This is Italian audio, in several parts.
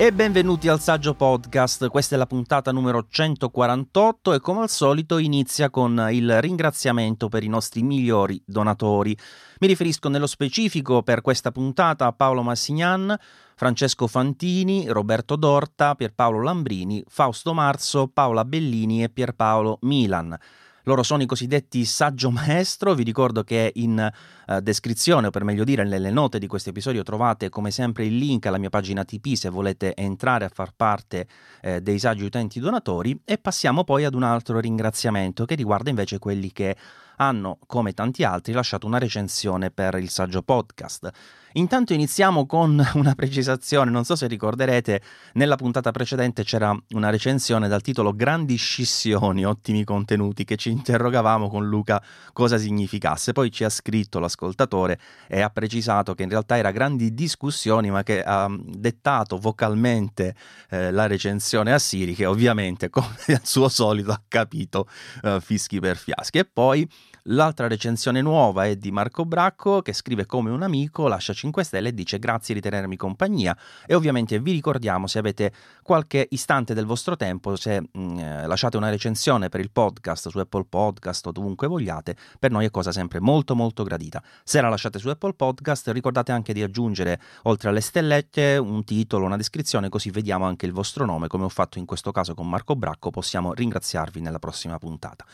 E benvenuti al Saggio Podcast, questa è la puntata numero 148 e come al solito inizia con il ringraziamento per i nostri migliori donatori. Mi riferisco nello specifico per questa puntata a Paolo Massignan, Francesco Fantini, Roberto Dorta, Pierpaolo Lambrini, Fausto Marzo, Paola Bellini e Pierpaolo Milan. Loro sono i cosiddetti saggio maestro, vi ricordo che in uh, descrizione, o per meglio dire nelle note di questo episodio trovate come sempre il link alla mia pagina TP se volete entrare a far parte eh, dei saggi utenti donatori e passiamo poi ad un altro ringraziamento che riguarda invece quelli che hanno, come tanti altri, lasciato una recensione per il saggio podcast. Intanto iniziamo con una precisazione, non so se ricorderete, nella puntata precedente c'era una recensione dal titolo Grandi scissioni, ottimi contenuti, che ci interrogavamo con Luca cosa significasse. Poi ci ha scritto l'ascoltatore e ha precisato che in realtà era grandi discussioni, ma che ha dettato vocalmente eh, la recensione a Siri, che ovviamente, come al suo solito, ha capito eh, fischi per fiaschi. E poi L'altra recensione nuova è di Marco Bracco che scrive come un amico, lascia 5 stelle e dice grazie di tenermi compagnia e ovviamente vi ricordiamo se avete qualche istante del vostro tempo, se mh, mm, eh, lasciate una recensione per il podcast su Apple Podcast o dovunque vogliate, per noi è cosa sempre molto molto gradita. Se la lasciate su Apple Podcast ricordate anche di aggiungere oltre alle stellette un titolo, una descrizione così vediamo anche il vostro nome come ho fatto in questo caso con Marco Bracco, possiamo ringraziarvi nella prossima puntata.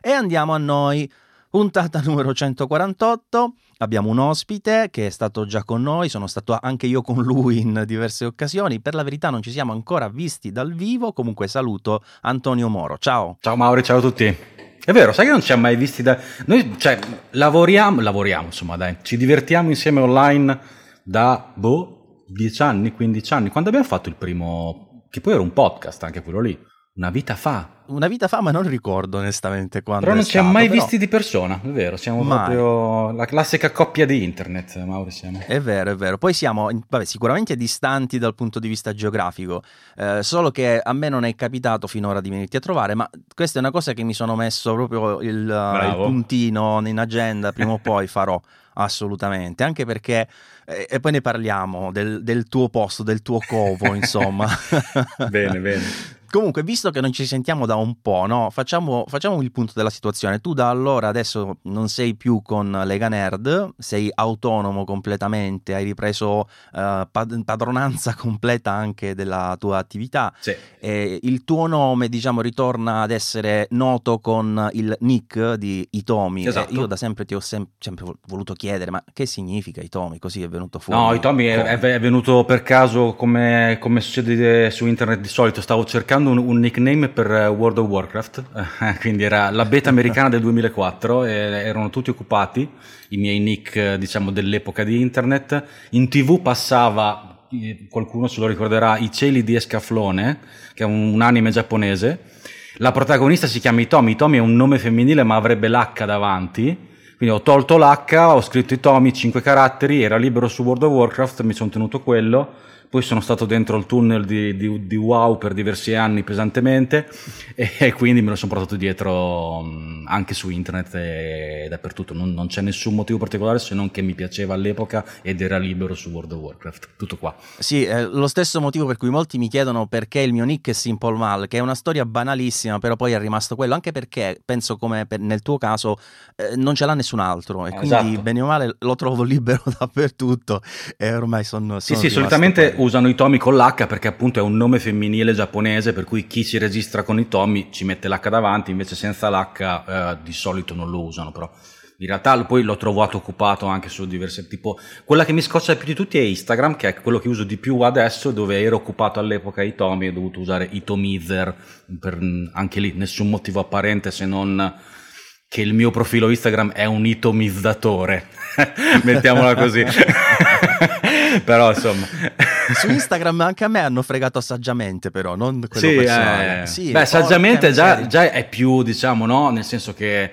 E andiamo a noi. Puntata numero 148, abbiamo un ospite che è stato già con noi, sono stato anche io con lui in diverse occasioni, per la verità non ci siamo ancora visti dal vivo, comunque saluto Antonio Moro, ciao. Ciao Mauri, ciao a tutti. È vero, sai che non ci siamo mai visti da... Noi, cioè, lavoriamo, lavoriamo insomma dai, ci divertiamo insieme online da, boh, 10 anni, 15 anni, quando abbiamo fatto il primo, che poi era un podcast anche quello lì, una vita fa una vita fa, ma non ricordo onestamente quando. Però non ci siamo mai però... visti di persona, è vero. Siamo mai. proprio la classica coppia di internet, Mauro. Siamo. È vero, è vero. Poi siamo vabbè, sicuramente distanti dal punto di vista geografico, eh, solo che a me non è capitato finora di venirti a trovare, ma questa è una cosa che mi sono messo proprio il, il puntino in agenda, prima o poi farò assolutamente, anche perché, eh, e poi ne parliamo, del, del, tuo posto, del tuo covo, insomma. bene, bene. Comunque, visto che non ci sentiamo da un po', no? facciamo, facciamo, il punto della situazione. Tu da allora adesso non sei più con Lega Nerd, sei autonomo completamente, hai ripreso uh, padronanza completa anche della tua attività. Sì. E il tuo nome, diciamo, ritorna ad essere noto con il nick di Itomi. Esatto. io da sempre ti ho sem- sempre voluto chiedere, ma che significa Itomi? Così è venuto fuori. No, Itomi è, è, venuto per caso, come, come succede su internet di solito. Stavo cercando cercando un, un, nickname per eh, World of Warcraft, quindi era la beta americana del 2004 e erano tutti occupati, i miei nick eh, diciamo dell'epoca di internet. In tv passava, eh, qualcuno se lo ricorderà, I cieli di Escaflone, che è un anime giapponese. La protagonista si chiama Itomi, Itomi è un nome femminile ma avrebbe l'H davanti. Quindi ho tolto l'H, ho scritto Itomi, 5 caratteri, era libero su World of Warcraft, mi sono tenuto quello poi sono stato dentro il tunnel di, di, di WoW per diversi anni pesantemente e, e, quindi me lo sono portato dietro anche su internet e dappertutto. Non, non, c'è nessun motivo particolare se non che mi piaceva all'epoca ed era libero su World of Warcraft. Tutto qua. Sì, è lo stesso motivo per cui molti mi chiedono perché il mio nick è Simple Mal, che è una storia banalissima, però poi è rimasto quello, anche perché penso come nel tuo caso eh, non ce l'ha nessun altro e quindi esatto. bene o male lo trovo libero dappertutto e ormai sono... sono sì, sì, solitamente usano i tomi con l'H perché appunto è un nome femminile giapponese, per cui chi si registra con i tomi ci mette l'H davanti, invece senza l'H eh, di solito non lo usano, però in realtà poi l'ho trovato occupato anche su diverse tipo quella che mi scoccia più di tutti è Instagram che è quello che uso di più adesso dove ero occupato all'epoca i tomi e ho dovuto usare i tomizer per anche lì nessun motivo apparente se non che il mio profilo Instagram è un itomizzatore mettiamola così. Però insomma su Instagram anche a me hanno fregato saggiamente però non quello sì, eh, sì beh saggiamente già, già, è più diciamo no nel senso che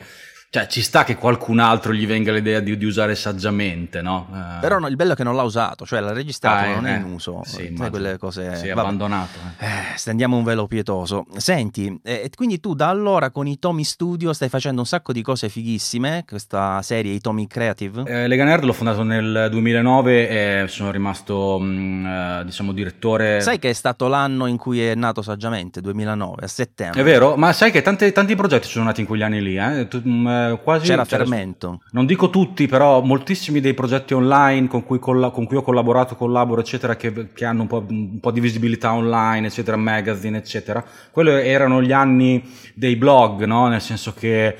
cioè, ci sta che qualcun altro gli venga l'idea di, di usare saggiamente, no? Eh. Però no, il bello è che non l'ha usato, cioè l'ha registrato, ah, non eh, è in uso. Sì, sai quelle cose. Sì, è abbandonato. Eh. eh. stendiamo un velo pietoso. Senti, eh, quindi tu da allora con i Tommy Studio stai facendo un sacco di cose fighissime, questa serie, i Tommy Creative? Eh, Lega Nerd l'ho fondato nel 2009 e sono rimasto, mh, mm, eh, diciamo, direttore. Sai che è stato l'anno in cui è nato saggiamente, 2009, a settembre. È vero, ma sai che tanti, tanti progetti sono nati in quegli anni lì, eh? Tu, mh, mm, quasi... C'era cioè, fermento. Non dico tutti, però moltissimi dei progetti online con cui, colla- con cui ho collaborato, collaboro, eccetera, che, che hanno un po', un po', di visibilità online, eccetera, magazine, eccetera. Quello erano gli anni dei blog, no? Nel senso che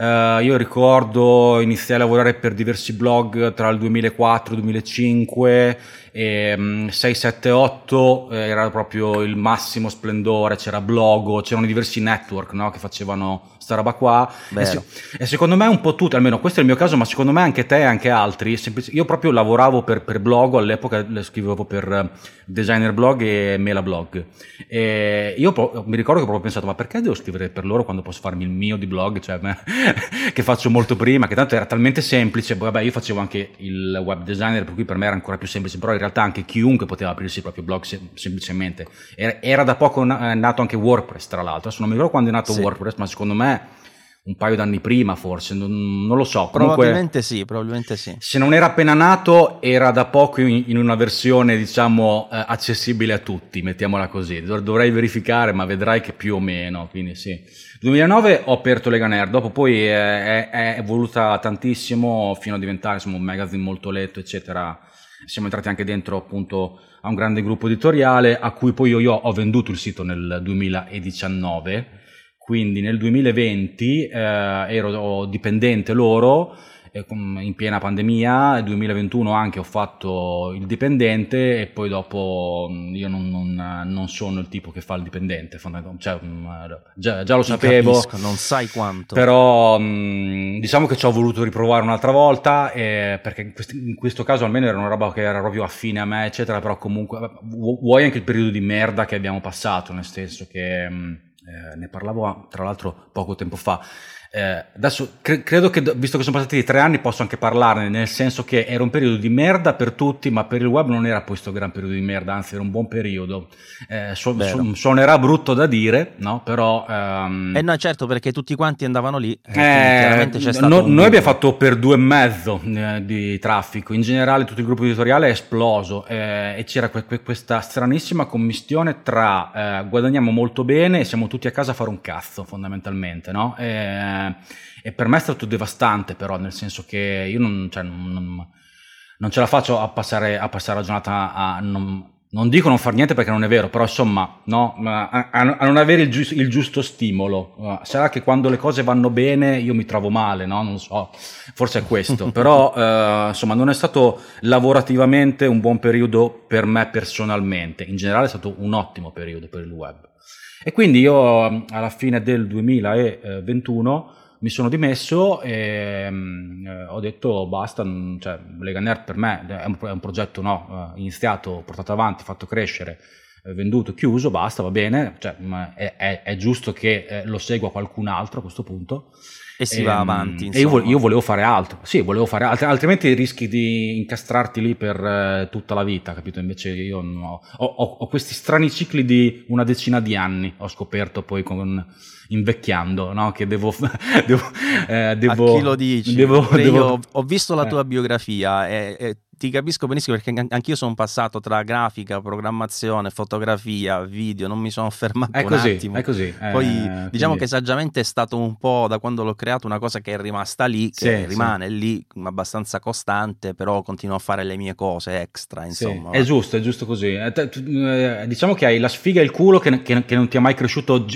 Uh, io ricordo iniziai a lavorare per diversi blog tra il 2004 e il 2005 e um, 678 era proprio il massimo splendore, c'era Blogo, c'erano diversi network no, che facevano sta roba qua. E, se, e, secondo me un po' tutti, almeno questo è il mio caso, ma secondo me anche te e anche altri. Semplici, io proprio lavoravo per, per blog, all'epoca scrivevo per eh, Designer Blog e Mela Blog. E io pro, mi ricordo che ho proprio pensato, ma perché devo scrivere per loro quando posso farmi il mio di blog, cioè, che faccio molto prima, che tanto era talmente semplice. Vabbè, io facevo anche il web designer, per cui per me era ancora più semplice, però realtà anche chiunque poteva aprirsi il proprio blog sem- semplicemente. Era, era, da poco nato anche WordPress, tra l'altro. Adesso non mi ricordo quando è nato sì. WordPress, ma secondo me un paio d'anni prima, forse, non, non lo so. Comunque, probabilmente sì, probabilmente sì. Se non era appena nato, era da poco in, in una versione, diciamo, eh, accessibile a tutti, mettiamola così. Dov- dovrei verificare, ma vedrai che più o meno, quindi sì. 2009 ho aperto Lega Nerd, dopo poi è, è, è evoluta tantissimo fino a diventare insomma, un magazine molto letto, eccetera. Siamo entrati anche dentro appunto a un grande gruppo editoriale a cui poi io, io ho venduto il sito nel 2019 quindi nel 2020 eh, ero dipendente loro in piena pandemia, nel 2021 anche ho fatto il dipendente e poi dopo mm, io non, non, non sono il tipo che fa il dipendente, cioè, mm, già, già, lo sapevo, capisco, non sai quanto. Però mm, diciamo che ci ho voluto riprovare un'altra volta eh, perché in, quest- in, questo caso almeno era una roba che era proprio affine a me, eccetera, però comunque vuoi anche il periodo di merda che abbiamo passato, nel senso che eh, ne parlavo tra l'altro poco tempo fa. Eh, adesso cre- credo che, visto che sono passati tre anni, posso anche parlarne, nel senso che era un periodo di merda per tutti, ma per il web non era questo gran periodo di merda, anzi era un buon periodo. Eh, su- su- suonerà brutto da dire, no? Però... Um... Eh no, certo, perché tutti quanti andavano lì. Eh, no, noi abbiamo fatto per due e mezzo eh, di traffico, in generale tutto il gruppo editoriale è esploso eh, e c'era que- que- questa stranissima commistione tra guadagniamo molto bene e siamo tutti a casa a fare un cazzo, fondamentalmente, no? E per me è stato devastante però, nel senso che io non, cioè, non, non ce la faccio a passare, a passare la giornata a... Non, non dico non far niente perché non è vero, però insomma, no, a, a non avere il, giusto, il giusto stimolo. Sarà che quando le cose vanno bene io mi trovo male, no? Non so, forse è questo. però, eh, insomma, non è stato lavorativamente un buon periodo per me personalmente. In generale è stato un ottimo periodo per il web. E quindi io alla fine del 2021 mi sono dimesso e um, ho detto basta, cioè, Lega Nerd per me è un, è un progetto no, eh, iniziato, portato avanti, fatto crescere, eh, venduto, chiuso, basta, va bene, cioè, è, è, è, giusto che eh, lo segua qualcun altro a questo punto. E si e, va ehm, avanti. E io, io, volevo fare altro, sì, volevo fare altro, altrimenti rischi di incastrarti lì per eh, tutta la vita, capito? Invece io no, ho, ho, ho, questi strani cicli di una decina di anni, ho scoperto poi con, invecchiando, no? Che devo... devo, eh, devo A chi lo dici? Devo, devo... ho visto la tua eh. biografia e ti capisco benissimo perché anch'io sono passato tra grafica, programmazione, fotografia, video, non mi sono fermato è così, un attimo. È così. Poi eh, diciamo quindi... che saggiamente è stato un po' da quando l'ho creato una cosa che è rimasta lì, che sì, rimane sì. lì abbastanza costante, però continuo a fare le mie cose extra, insomma. Sì, è giusto, è giusto così. Eh, eh, diciamo che hai la sfiga e il culo che, che, che non ti è mai cresciuto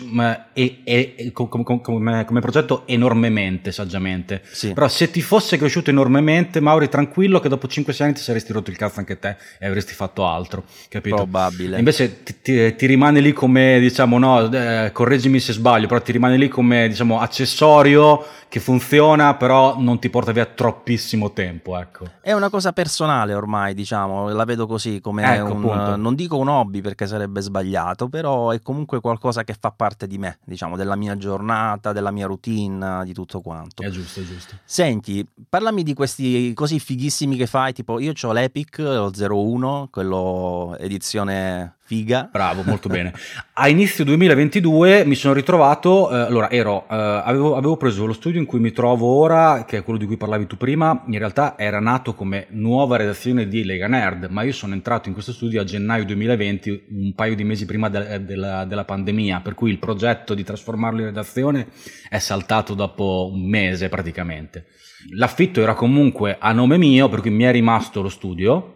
e, e, come, come, come, progetto enormemente, saggiamente. Però se ti fosse cresciuto enormemente, Mauri, tranquillo che dopo 5-6 anni probabilmente saresti rotto il cazzo anche te e avresti fatto altro, capito? Probabile. Invece ti, ti, ti rimane lì come, diciamo, no, eh, correggimi se sbaglio, però ti rimane lì come, diciamo, accessorio che funziona, però non ti porta via troppissimo tempo, ecco. È una cosa personale ormai, diciamo, la vedo così come ecco, un, non dico un hobby perché sarebbe sbagliato, però è comunque qualcosa che fa parte di me, diciamo, della mia giornata, della mia routine, di tutto quanto. È giusto, è giusto. Senti, parlami di questi così fighissimi che fai, tipo io ho l'Epic, lo 01, quello edizione Figa. Bravo, molto bene. A inizio 2022 mi sono ritrovato, eh, allora ero, eh, avevo, avevo, preso lo studio in cui mi trovo ora, che è quello di cui parlavi tu prima, in realtà era nato come nuova redazione di Lega Nerd, ma io sono entrato in questo studio a gennaio 2020, un paio di mesi prima de- della, della pandemia, per cui il progetto di trasformarlo in redazione è saltato dopo un mese praticamente. L'affitto era comunque a nome mio, per cui mi è rimasto lo studio,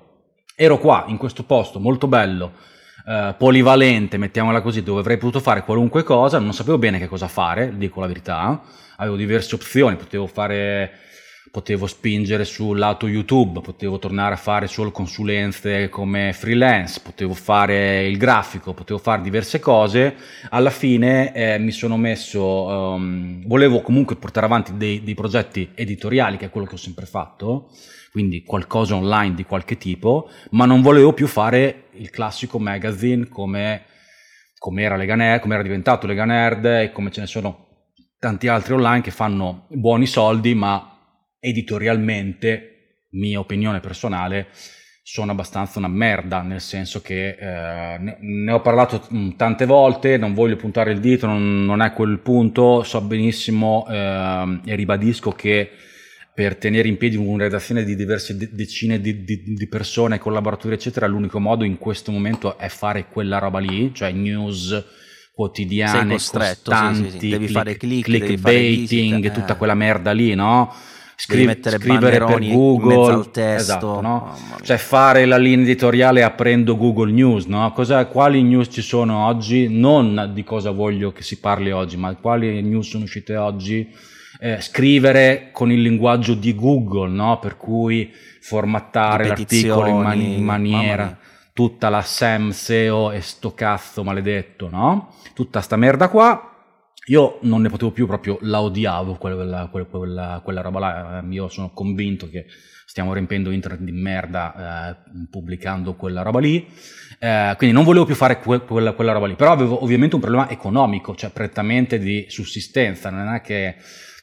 ero qua in questo posto molto bello eh, polivalente, mettiamola così, dove avrei potuto fare qualunque cosa, non sapevo bene che cosa fare, dico la verità, avevo diverse opzioni, potevo fare potevo spingere sul lato YouTube, potevo tornare a fare solo consulenze come freelance, potevo fare il grafico, potevo fare diverse cose. Alla fine eh, mi sono messo, um, volevo comunque portare avanti dei, dei, progetti editoriali, che è quello che ho sempre fatto, quindi qualcosa online di qualche tipo, ma non volevo più fare il classico magazine come, come era Lega Nerd, come era diventato Lega Nerd e come ce ne sono tanti altri online che fanno buoni soldi, ma editorialmente, mia opinione personale, sono abbastanza una merda, nel senso che eh, ne, ho parlato mm, tante volte, non voglio puntare il dito, non, non è quel punto, so benissimo eh, e ribadisco che per tenere in piedi una redazione di diverse decine di, di, di, persone, collaboratori, eccetera, l'unico modo in questo momento è fare quella roba lì, cioè news quotidiane, costanti, sì, sì, sì. devi click, fare click, clickbaiting, fare tutta eh. quella merda lì, no? Scri- scrivere per Google, testo, esatto, no? cioè fare la linea editoriale aprendo Google News, no? Cosa, quali news ci sono oggi? Non di cosa voglio che si parli oggi, ma quali news sono uscite oggi? Eh, scrivere con il linguaggio di Google, no? per cui formattare l'articolo in, man- in maniera tutta la SEM, SEO e sto cazzo maledetto, no? Tutta sta merda qua. Io non ne potevo più, proprio la odiavo quella, quella, quella, quella roba là. Io sono convinto che stiamo riempendo internet di merda eh, pubblicando quella roba lì. Eh, quindi non volevo più fare que- quella, quella roba lì. Però avevo ovviamente un problema economico, cioè prettamente di sussistenza. Non è che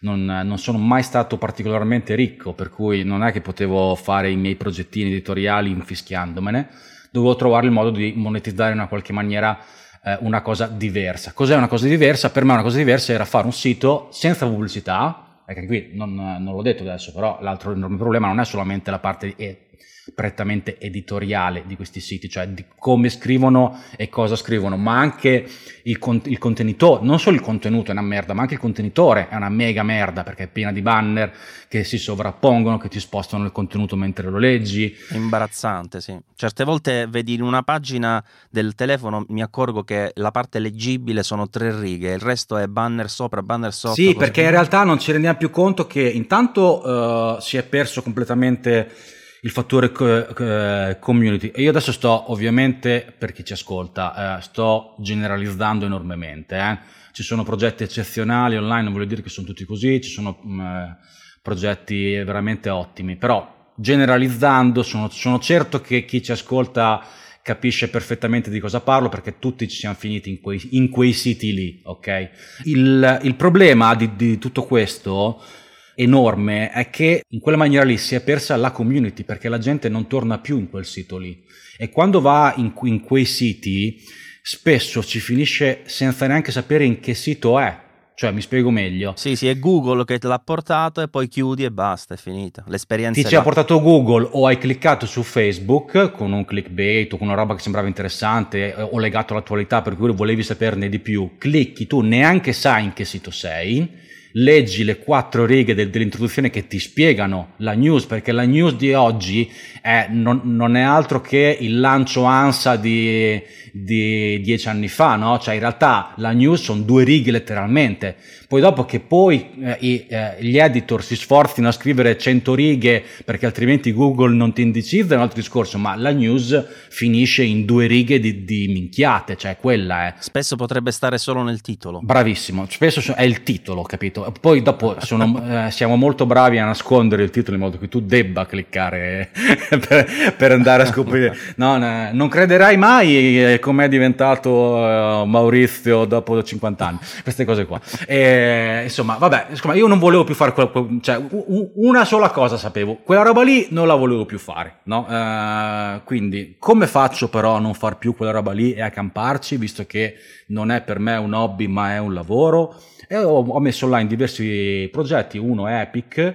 non, non, sono mai stato particolarmente ricco, per cui non è che potevo fare i miei progettini editoriali infischiandomene, dovevo trovare il modo di monetizzare in una qualche maniera eh, una cosa diversa. Cos'è una cosa diversa? Per me una cosa diversa era fare un sito senza pubblicità, perché qui non, non l'ho detto adesso, però l'altro enorme problema non è solamente la parte prettamente editoriale di questi siti, cioè di come scrivono e cosa scrivono, ma anche il, con- il, contenitore, non solo il contenuto è una merda, ma anche il contenitore è una mega merda perché è piena di banner che si sovrappongono, che ti spostano il contenuto mentre lo leggi. È imbarazzante, sì. Certe volte vedi in una pagina del telefono, mi accorgo che la parte leggibile sono tre righe, il resto è banner sopra, banner sotto. Sì, perché in realtà non ci rendiamo più conto che intanto uh, si è perso completamente il fattore community. E io adesso sto, ovviamente, per chi ci ascolta, eh, sto generalizzando enormemente. Eh. Ci sono progetti eccezionali online, non voglio dire che sono tutti così, ci sono mh, mm, progetti veramente ottimi, però generalizzando sono, sono certo che chi ci ascolta capisce perfettamente di cosa parlo perché tutti ci siamo finiti in quei, in quei siti lì, ok? Il, il problema di, di tutto questo enorme è che in quella maniera lì si è persa la community perché la gente non torna più in quel sito lì e quando va in, in quei siti spesso ci finisce senza neanche sapere in che sito è cioè, mi spiego meglio. Sì, sì, è Google che te l'ha portato e poi chiudi e basta, è finita. L'esperienza. Ti ci ha portato Google o hai cliccato su Facebook con un clickbait o con una roba che sembrava interessante eh, o legato all'attualità per cui volevi saperne di più. Clicchi, tu neanche sai in che sito sei leggi le quattro righe del, dell'introduzione che ti spiegano la news, perché la news di oggi è, non, non, è altro che il lancio ANSA di, di dieci anni fa, no? Cioè in realtà la news sono due righe letteralmente. Poi dopo che poi eh, i, eh, gli editor si sforzino a scrivere 100 righe perché altrimenti Google non ti indicizza è un altro discorso, ma la news finisce in due righe di, di minchiate, cioè quella è. Spesso potrebbe stare solo nel titolo. Bravissimo, spesso è il titolo, capito? Poi dopo sono, eh, siamo molto bravi a nascondere il titolo in modo che tu debba cliccare per, per, andare a scoprire. No, no, non crederai mai eh, com'è diventato uh, Maurizio dopo 50 anni, queste cose qua. E, eh, insomma, vabbè, insomma, io non volevo più fare quella, cioè, una sola cosa sapevo, quella roba lì non la volevo più fare, no? Uh, quindi, come faccio però a non far più quella roba lì e a camparci, visto che non è per me un hobby ma è un lavoro? E ho, ho messo online diversi progetti, uno è Epic,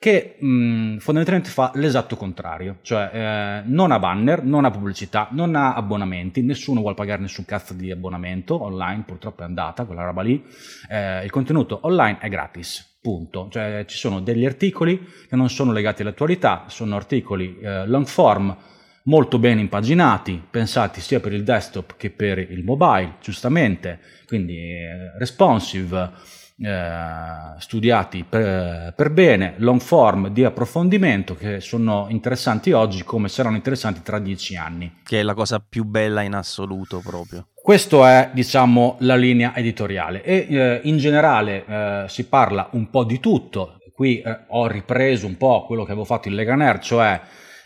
che mh, fondamentalmente fa l'esatto contrario, cioè eh, non ha banner, non ha pubblicità, non ha abbonamenti, nessuno vuole pagare nessun cazzo di abbonamento online, purtroppo è andata quella roba lì, eh, il contenuto online è gratis, punto, cioè ci sono degli articoli che non sono legati all'attualità, sono articoli eh, long form, molto ben impaginati, pensati sia per il desktop che per il mobile, giustamente, quindi eh, responsive, eh, studiati per, per, bene, long form di approfondimento che sono interessanti oggi come saranno interessanti tra dieci anni. Che è la cosa più bella in assoluto proprio. Questa è, diciamo, la linea editoriale e eh, in generale eh, si parla un po' di tutto. Qui eh, ho ripreso un po' quello che avevo fatto in Lega Nerd, cioè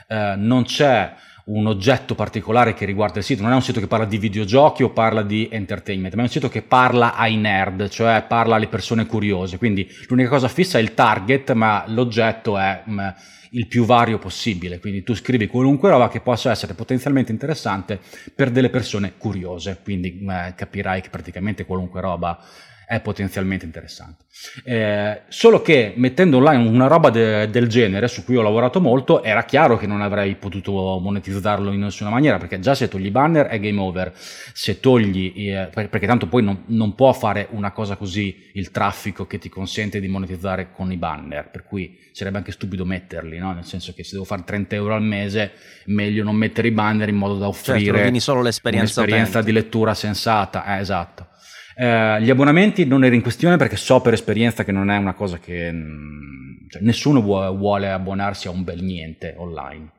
eh, non c'è un oggetto particolare che riguarda il sito, non è un sito che parla di videogiochi o parla di entertainment, ma è un sito che parla ai nerd, cioè parla alle persone curiose, quindi l'unica cosa fissa è il target, ma l'oggetto è mh, mm, il più vario possibile, quindi tu scrivi qualunque roba che possa essere potenzialmente interessante per delle persone curiose, quindi mh, mm, capirai che praticamente qualunque roba è potenzialmente interessante. Eh, solo che mettendo online una roba de- del genere, su cui ho lavorato molto, era chiaro che non avrei potuto monetizzarlo in nessuna maniera, perché già se togli i banner è game over, se togli, eh, perché tanto poi non, non, può fare una cosa così il traffico che ti consente di monetizzare con i banner, per cui sarebbe anche stupido metterli, no? nel senso che se devo fare 30 euro al mese, meglio non mettere i banner in modo da certo, offrire certo, solo l'esperienza un'esperienza di lettura sensata, eh, esatto. Eh, gli abbonamenti non ero in questione perché so per esperienza che non è una cosa che mm, cioè, nessuno vuole abbonarsi a un bel niente online.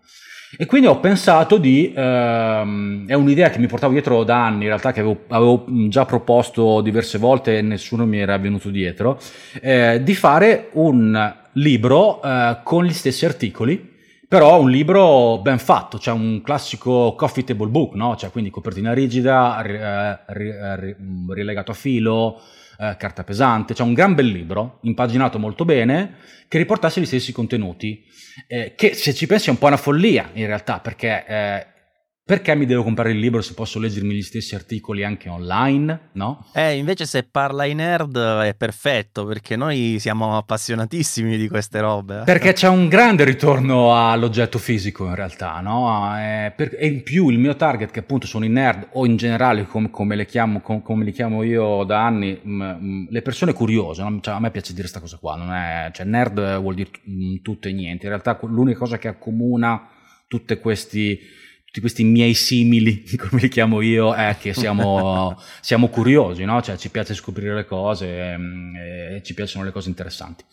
E quindi ho pensato di, ehm, è un'idea che mi portavo dietro da anni, in realtà che avevo, avevo già proposto diverse volte e nessuno mi era venuto dietro, eh, di fare un libro eh, con gli stessi articoli però un libro ben fatto, cioè un classico coffee table book, no? Cioè quindi copertina rigida, eh, eh, rilegato a filo, eh, carta pesante, cioè un gran bel libro, impaginato molto bene, che riportasse gli stessi contenuti, eh, che se ci pensi è un po' una follia in realtà, perché eh, perché mi devo comprare il libro se posso leggermi gli stessi articoli anche online, no? Eh, invece se parla ai nerd è perfetto, perché noi siamo appassionatissimi di queste robe. Eh? Perché c'è un grande ritorno all'oggetto fisico in realtà, no? E, per, e in più il mio target, che appunto sono i nerd, o in generale come, come, le chiamo, com, come, li chiamo io da anni, mh, mh, le persone curiose, no? cioè, a me piace dire questa cosa qua, non è, cioè nerd vuol dire mh, tutto e niente, in realtà l'unica cosa che accomuna tutti questi tutti questi miei simili, come li chiamo io, è che siamo, siamo curiosi, no? Cioè ci piace scoprire le cose mm, e, e ci piacciono le cose interessanti.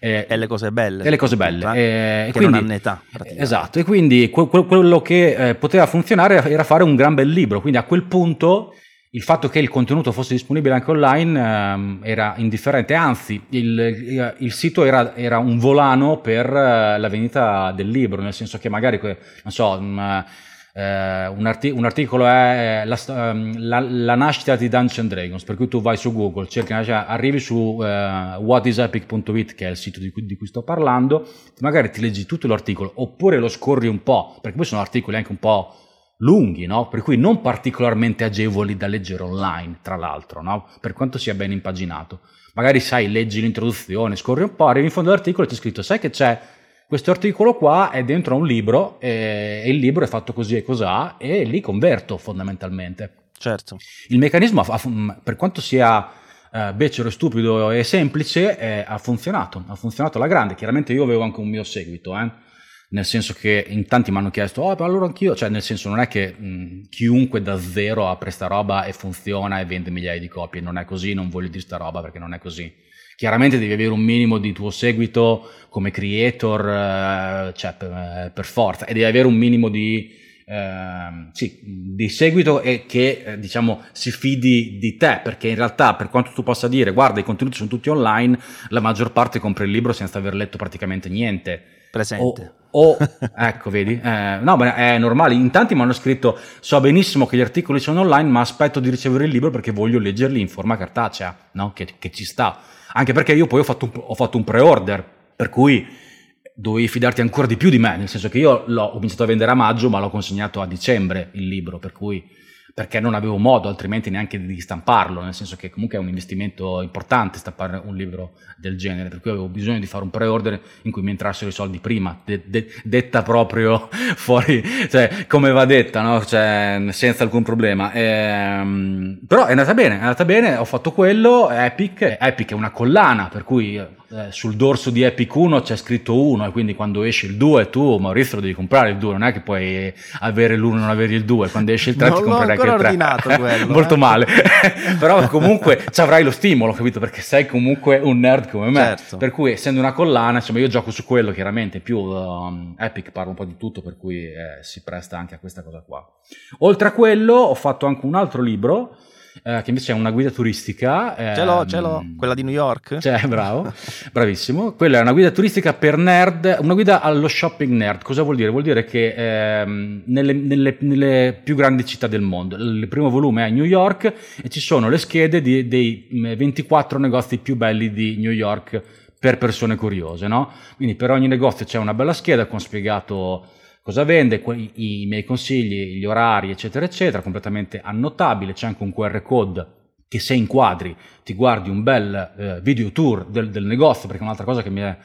E, e, le cose belle. E le cose belle. Eh? E, che quindi, non hanno età. Esatto, e quindi que, que, quello che eh, poteva funzionare era fare un gran bel libro, quindi a quel punto il fatto che il contenuto fosse disponibile anche online ehm, era indifferente, anzi il, il sito era, era, un volano per eh, la vendita del libro, nel senso che magari, non so, mh, mm, eh, un, arti- un, articolo è la, ehm, la, la, nascita di Dungeons Dragons, per cui tu vai su Google, cerchi, cioè, arrivi su uh, whatisepic.it, che è il sito di cui, di cui, sto parlando, magari ti leggi tutto l'articolo, oppure lo scorri un po', perché poi sono articoli anche un po' lunghi, no? per cui non particolarmente agevoli da leggere online, tra l'altro, no? per quanto sia ben impaginato. Magari sai, leggi l'introduzione, scorri un po', arrivi in fondo all'articolo e c'è scritto, sai che c'è questo articolo qua è dentro a un libro e il libro è fatto così e cos'ha e lì converto fondamentalmente. Certo. Il meccanismo, per quanto sia eh, becero stupido e semplice, eh, ha funzionato, ha funzionato alla grande. Chiaramente io avevo anche un mio seguito, eh? nel senso che in tanti mi hanno chiesto, oh, allora anch'io, cioè nel senso non è che mh, chiunque da zero apre sta roba e funziona e vende migliaia di copie, non è così, non voglio dire sta roba perché non è così. Chiaramente devi avere un minimo di tuo seguito come creator, eh, cioè per, eh, per, forza, e devi avere un minimo di, eh, sì, di seguito e che eh, diciamo si fidi di te, perché in realtà per quanto tu possa dire guarda i contenuti sono tutti online, la maggior parte compra il libro senza aver letto praticamente niente. Presente. O, o ecco, vedi, eh, no, beh, è normale. In tanti mi hanno scritto: So benissimo che gli articoli sono online, ma aspetto di ricevere il libro perché voglio leggerli in forma cartacea, no? che, che ci sta. Anche perché io poi ho fatto un, ho fatto un pre-order, per cui dovevi fidarti ancora di più di me, nel senso che io l'ho cominciato a vendere a maggio, ma l'ho consegnato a dicembre il libro, per cui perché non avevo modo altrimenti neanche di stamparlo, nel senso che comunque è un investimento importante stampare un libro del genere, per cui avevo bisogno di fare un pre-order in cui mi entrassero i soldi prima, de- de- detta proprio fuori, cioè come va detta, no? cioè, senza alcun problema. Ehm, però è andata bene, è andata bene, ho fatto quello, Epic, Epic è una collana, per cui eh, sul dorso di Epic 1 c'è scritto 1 e quindi quando esce il 2 tu Maurizio lo devi comprare il 2 non è che puoi avere l'1 e non avere il 2 quando esce il 3 non ti comprerai che il 3 ordinato quello, molto eh? male. Però comunque ci avrai lo stimolo capito? Perché sei comunque un nerd come me. Certo. per cui essendo una collana insomma io gioco su quello chiaramente più um, Epic parla un po' di tutto per cui eh, si presta anche a questa cosa qua. Oltre a quello ho fatto anche un altro libro eh, che invece è una guida turistica. Eh, ce l'ho, ce l'ho, quella di New York. Cioè, bravo, bravissimo. Quella è una guida turistica per nerd, una guida allo shopping nerd. Cosa vuol dire? Vuol dire che ehm, nelle, nelle, nelle, più grandi città del mondo, il primo volume è a New York e ci sono le schede di, dei 24 negozi più belli di New York per persone curiose, no? Quindi per ogni negozio c'è una bella scheda con spiegato cosa vende, i, miei consigli, gli orari, eccetera, eccetera, completamente annotabile. C'è anche un QR code che se inquadri ti guardi un bel eh, video tour del, del, negozio, perché un'altra cosa che mi è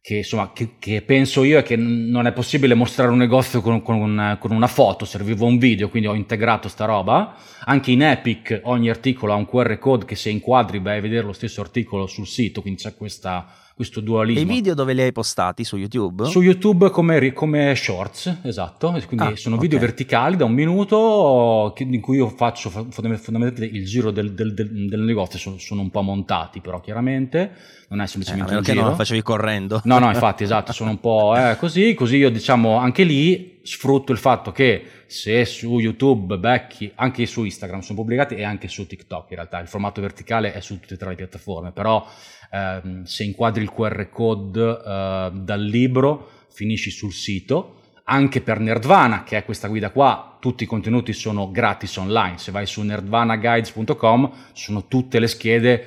che, insomma, che, che, penso io è che non è possibile mostrare un negozio con, con, una, con, una foto, serviva un video, quindi ho integrato sta roba. Anche in Epic ogni articolo ha un QR code che se inquadri vai a vedere lo stesso articolo sul sito, quindi c'è questa questo dualismo. E i video dove li hai postati? Su YouTube? Su YouTube come, come shorts, esatto. Quindi ah, sono video okay. verticali da un minuto in cui io faccio fondamentalmente il giro del, del, del, del negozio. Sono, sono, un po' montati, però chiaramente non è semplicemente eh, un giro. non lo facevi correndo. No, no, infatti, esatto. Sono un po' eh, così. Così io, diciamo, anche lì sfrutto il fatto che se su YouTube becchi, anche su Instagram sono pubblicati e anche su TikTok in realtà, il formato verticale è su tutte e tre le piattaforme, però ehm, se inquadri il QR code eh, dal libro finisci sul sito, anche per Nerdvana, che è questa guida qua, tutti i contenuti sono gratis online. Se vai su nerdvanaguides.com sono tutte le schede,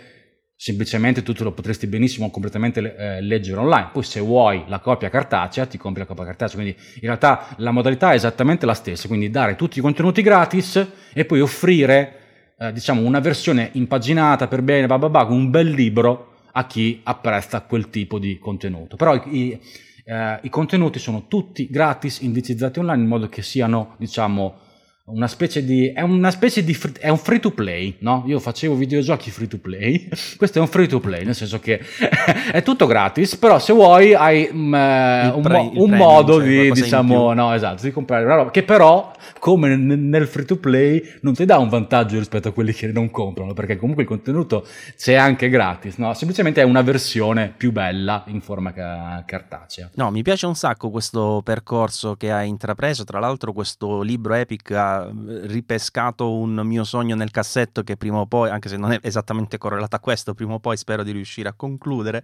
semplicemente tu te lo potresti benissimo completamente eh, leggere online. Poi se vuoi la copia cartacea, ti compri la copia cartacea. Quindi in realtà la modalità è esattamente la stessa, quindi dare tutti i contenuti gratis e poi offrire eh, diciamo una versione impaginata per bene, bababà, un bel libro a chi apprezza quel tipo di contenuto. Però i, eh, i contenuti sono tutti gratis, indicizzati online in modo che siano, diciamo, una specie di è una specie di è un free to play no? Io facevo videogiochi free to play. Questo è un free to play nel senso che è tutto gratis però se vuoi hai um, un, pre, mo- un modo cioè di diciamo no esatto di comprare una roba che però come nel free to play non ti dà un vantaggio rispetto a quelli che non comprano perché comunque il contenuto c'è anche gratis no? Semplicemente è una versione più bella in forma ca- cartacea. No mi piace un sacco questo percorso che hai intrapreso tra l'altro questo libro Epic ha ripescato un mio sogno nel cassetto che prima o poi, anche se non è esattamente correlato a questo, prima o poi spero di riuscire a concludere.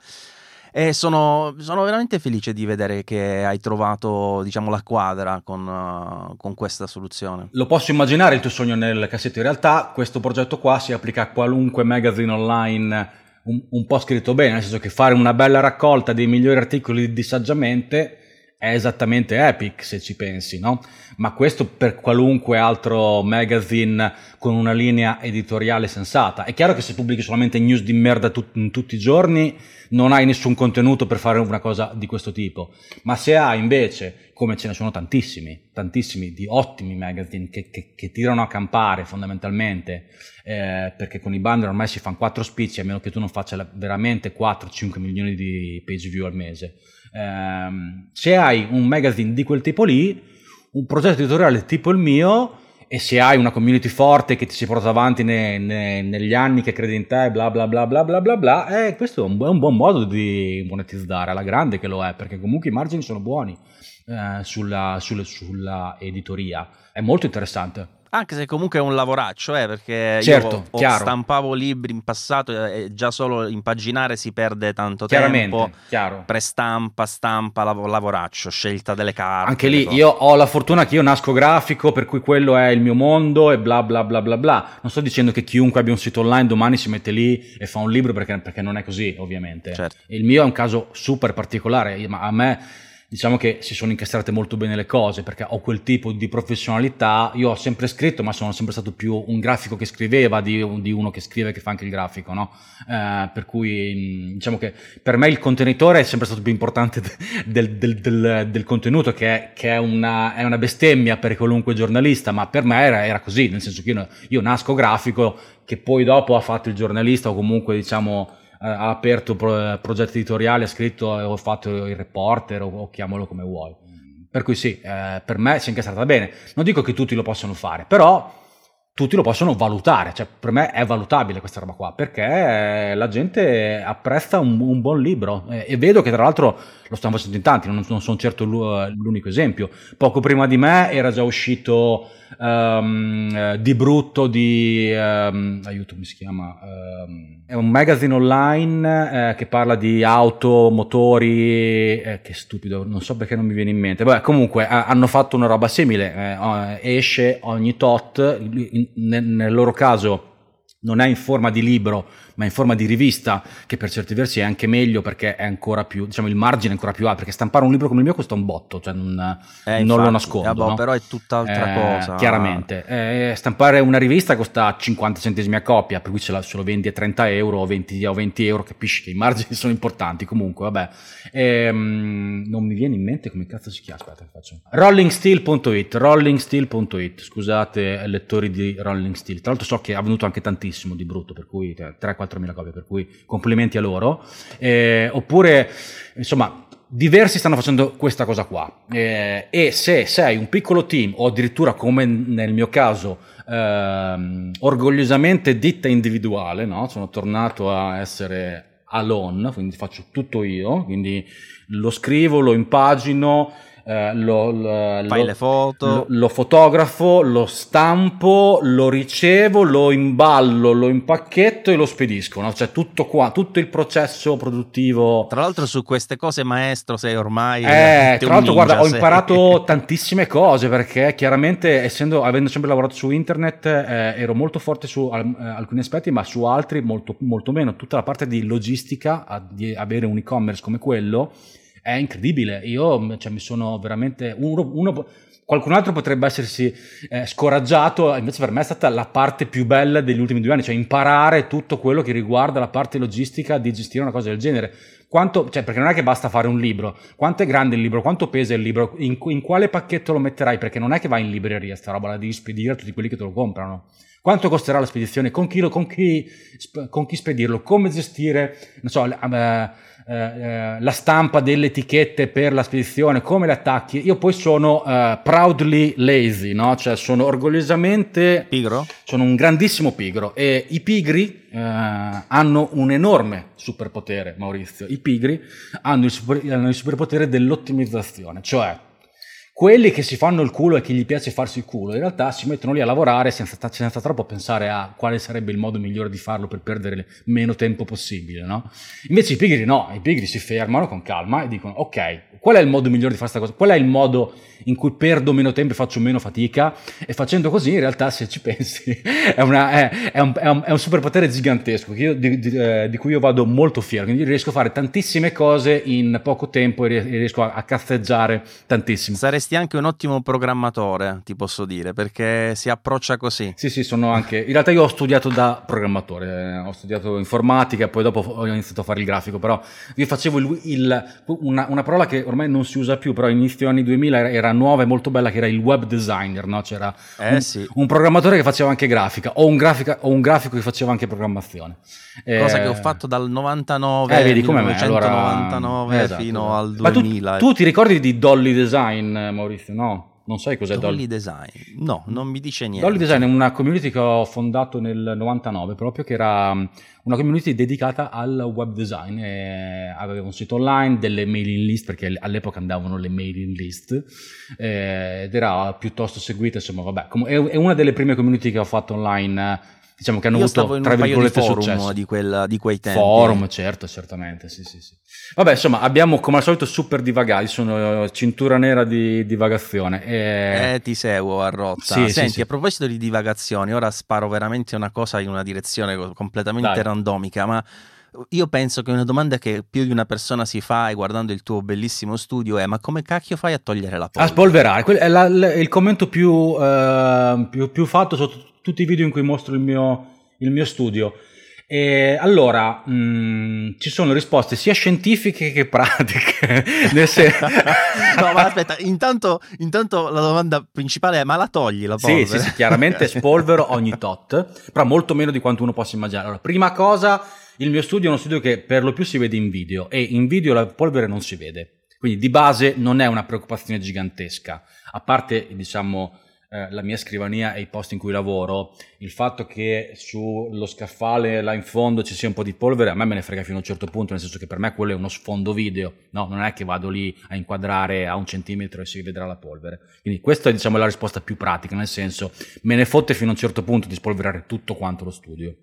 E sono, sono veramente felice di vedere che hai trovato diciamo, la quadra con, uh, con, questa soluzione. Lo posso immaginare il tuo sogno nel cassetto. In realtà questo progetto qua si applica a qualunque magazine online un, un po' scritto bene, nel senso che fare una bella raccolta dei migliori articoli di saggiamente è esattamente Epic se ci pensi, no? Ma questo per qualunque altro magazine con una linea editoriale sensata. È chiaro che se pubblichi solamente news di merda tut- tutti i giorni non hai nessun contenuto per fare una cosa di questo tipo, ma se hai invece, come ce ne sono tantissimi, tantissimi, di ottimi magazine che, che, che tirano a campare fondamentalmente, eh, perché con i bundle ormai si fanno 4 spicci, a meno che tu non faccia veramente 4-5 milioni di page view al mese. Eh, se hai un magazine di quel tipo lì, un progetto editoriale tipo il mio, e se hai una community forte che ti si porta avanti ne, ne, negli anni, che crede in te, bla bla bla bla bla bla bla, eh, questo è un, è un, buon modo di monetizzare, alla grande che lo è, perché comunque i margini sono buoni eh, sulla, sulla, sulla editoria. È molto interessante. Anche se comunque è un lavoraccio, eh, perché certo, io chiaro. stampavo libri in passato e già solo impaginare si perde tanto tempo. Chiaro. Prestampa, stampa, lav- lavoraccio, scelta delle carte. Anche lì io ho la fortuna che io nasco grafico, per cui quello è il mio mondo e bla bla bla bla bla. Non sto dicendo che chiunque abbia un sito online domani si mette lì e fa un libro perché, perché non è così, ovviamente. Certo. Il mio è un caso super particolare, ma a me diciamo che si sono incastrate molto bene le cose perché ho quel tipo di professionalità. Io ho sempre scritto, ma sono sempre stato più un grafico che scriveva di, di uno che scrive che fa anche il grafico, no? Eh, per cui diciamo che per me il contenitore è sempre stato più importante del, del, del, del contenuto, che, è, che è, una, è, una, bestemmia per qualunque giornalista, ma per me era, era così, nel senso che io, io nasco grafico, che poi dopo ha fatto il giornalista o comunque diciamo ha aperto pro- progetti editoriali, ha scritto e ho fatto il reporter o, o chiamalo come vuoi. Per cui sì, eh, per me si è incastrata bene. Non dico che tutti lo possono fare, però tutti lo possono valutare, cioè per me è valutabile questa roba qua, perché la gente apprezza un, un buon libro eh, e vedo che tra l'altro lo stanno facendo in tanti, non, non sono certo l'unico esempio. Poco prima di me era già uscito um, di brutto di... Um, aiuto, come si chiama? Um, è un magazine online eh, che parla di auto, motori, eh, che stupido, non so perché non mi viene in mente. Beh, comunque eh, hanno fatto una roba simile, eh, esce ogni tot, in, nel loro caso non è in forma di libro, ma in forma di rivista, che per certi versi è anche meglio perché è ancora più, diciamo, il margine è ancora più alto, perché stampare un libro come il mio costa un botto, cioè non, eh, non infatti, lo nascondo. Eh, boh, no? Però è tutt'altra eh, cosa. Chiaramente. Eh, stampare una rivista costa 50 centesimi a coppia, per cui se, la, se lo vendi a 30 euro o 20, o 20 euro, capisci che i margini sono importanti. Comunque, vabbè. Ehm, non mi viene in mente come cazzo si chiama, aspetta faccio. Rollingsteel.it, rollingsteel.it, scusate lettori di Rolling Steel. Tra l'altro so che ha venuto anche tantissimo di brutto, per cui 3-4 mila copie, per cui complimenti a loro. Eh, oppure, insomma, diversi stanno facendo questa cosa qua. Eh, e se sei un piccolo team, o addirittura come nel mio caso, ehm, orgogliosamente ditta individuale, no? sono tornato a essere alone, quindi faccio tutto io, quindi lo scrivo, lo impagino, eh, lo, lo, Fai lo, le foto. Lo, fotografo, lo stampo, lo ricevo, lo imballo, lo impacchetto e lo spedisco. No? Cioè tutto qua, tutto il processo produttivo. Tra l'altro su queste cose maestro sei ormai... Eh, tra l'altro guarda, ho imparato tantissime cose perché chiaramente essendo, avendo sempre lavorato su internet eh, ero molto forte su eh, alcuni aspetti ma su altri molto, molto meno. Tutta la parte di logistica, a, di avere un e-commerce come quello è incredibile. Io cioè, mi sono veramente. Uno, uno, qualcun altro potrebbe essersi eh, scoraggiato, invece per me è stata la parte più bella degli ultimi due anni, cioè imparare tutto quello che riguarda la parte logistica di gestire una cosa del genere. Quanto, cioè, perché non è che basta fare un libro, quanto è grande il libro, quanto pesa il libro, in, in quale pacchetto lo metterai, perché non è che vai in libreria sta roba, la devi spedire a tutti quelli che te lo comprano. Quanto costerà la spedizione? Con chi, lo, con chi, con chi spedirlo? Come gestire, non so, eh, eh, eh, la stampa delle etichette per la spedizione, come le attacchi. Io poi sono uh, proudly lazy, no? Cioè sono orgogliosamente pigro. Sono un grandissimo pigro e i pigri uh, hanno un enorme superpotere, Maurizio. I pigri hanno il, super, hanno il superpotere dell'ottimizzazione, cioè quelli che si fanno il culo e che gli piace farsi il culo, in realtà si mettono lì a lavorare senza, senza troppo pensare a quale sarebbe il modo migliore di farlo per perdere meno tempo possibile, no? Invece i pigri no, i pigri si fermano con calma e dicono ok, qual è il modo migliore di fare questa cosa? Qual è il modo in cui perdo meno tempo e faccio meno fatica? E facendo così, in realtà, se ci pensi, è, una, è, è, un, è un, un, superpotere gigantesco io, di, di, eh, di, cui io vado molto fiero. Quindi riesco a fare tantissime cose in poco tempo e riesco a, a cazzeggiare tantissimo. Saresti saresti anche un ottimo programmatore, ti posso dire, perché si approccia così. Sì, sì, sono anche... In realtà io ho studiato da programmatore, eh, ho studiato informatica, poi dopo ho iniziato a fare il grafico, però io facevo il, il, una, una, parola che ormai non si usa più, però inizio anni 2000 era, era nuova e molto bella, che era il web designer, no? C'era eh, un, sì. un, programmatore che faceva anche grafica, o un, grafica, o un grafico che faceva anche programmazione. Cosa eh, che ho fatto dal 99, eh, vedi, come 1999 me, allora... esatto, fino al 2000. Ma tu, tu ti ricordi di Dolly Design, Maurizio? No? Non sai cos'è Dolly, Dolly Design? No, non mi dice niente. Dolly Design è una community che ho fondato nel 99, proprio che era um, una community dedicata al web design. E aveva un sito online, delle mailing list, perché all'epoca andavano le mailing list, ed era piuttosto seguita, insomma, vabbè. È una delle prime community che ho fatto online diciamo che hanno Io avuto tra virgolette successo di, quella, di quei tempi forum certo certamente sì, sì, sì. vabbè insomma abbiamo come al solito super divagati sono cintura nera di divagazione e... eh ti seguo a rotta sì, senti sì, a proposito di divagazioni ora sparo veramente una cosa in una direzione completamente Dai. randomica ma io penso che una domanda che più di una persona si fa guardando il tuo bellissimo studio è ma come cacchio fai a togliere la polvere? A spolverare, è, la, il commento più, uh, più, più fatto sotto tutti i video in cui mostro il mio, il mio studio. E allora, mh, mm, ci sono risposte sia scientifiche che pratiche. sen- no, ma aspetta, intanto, intanto, la domanda principale è: ma la togli la polvere? Sì, sì, sì chiaramente spolvero ogni tot, però molto meno di quanto uno possa immaginare. Allora, prima cosa, il mio studio è uno studio che per lo più si vede in video e in video la polvere non si vede. Quindi di base non è una preoccupazione gigantesca, a parte, diciamo, eh, la mia scrivania e i posti in cui lavoro, il fatto che sullo scaffale là in fondo ci sia un po' di polvere, a me me ne frega fino a un certo punto, nel senso che per me quello è uno sfondo video, no? Non è che vado lì a inquadrare a un centimetro e si vedrà la polvere. Quindi questa è diciamo la risposta più pratica, nel senso me ne fotte fino a un certo punto di spolverare tutto quanto lo studio.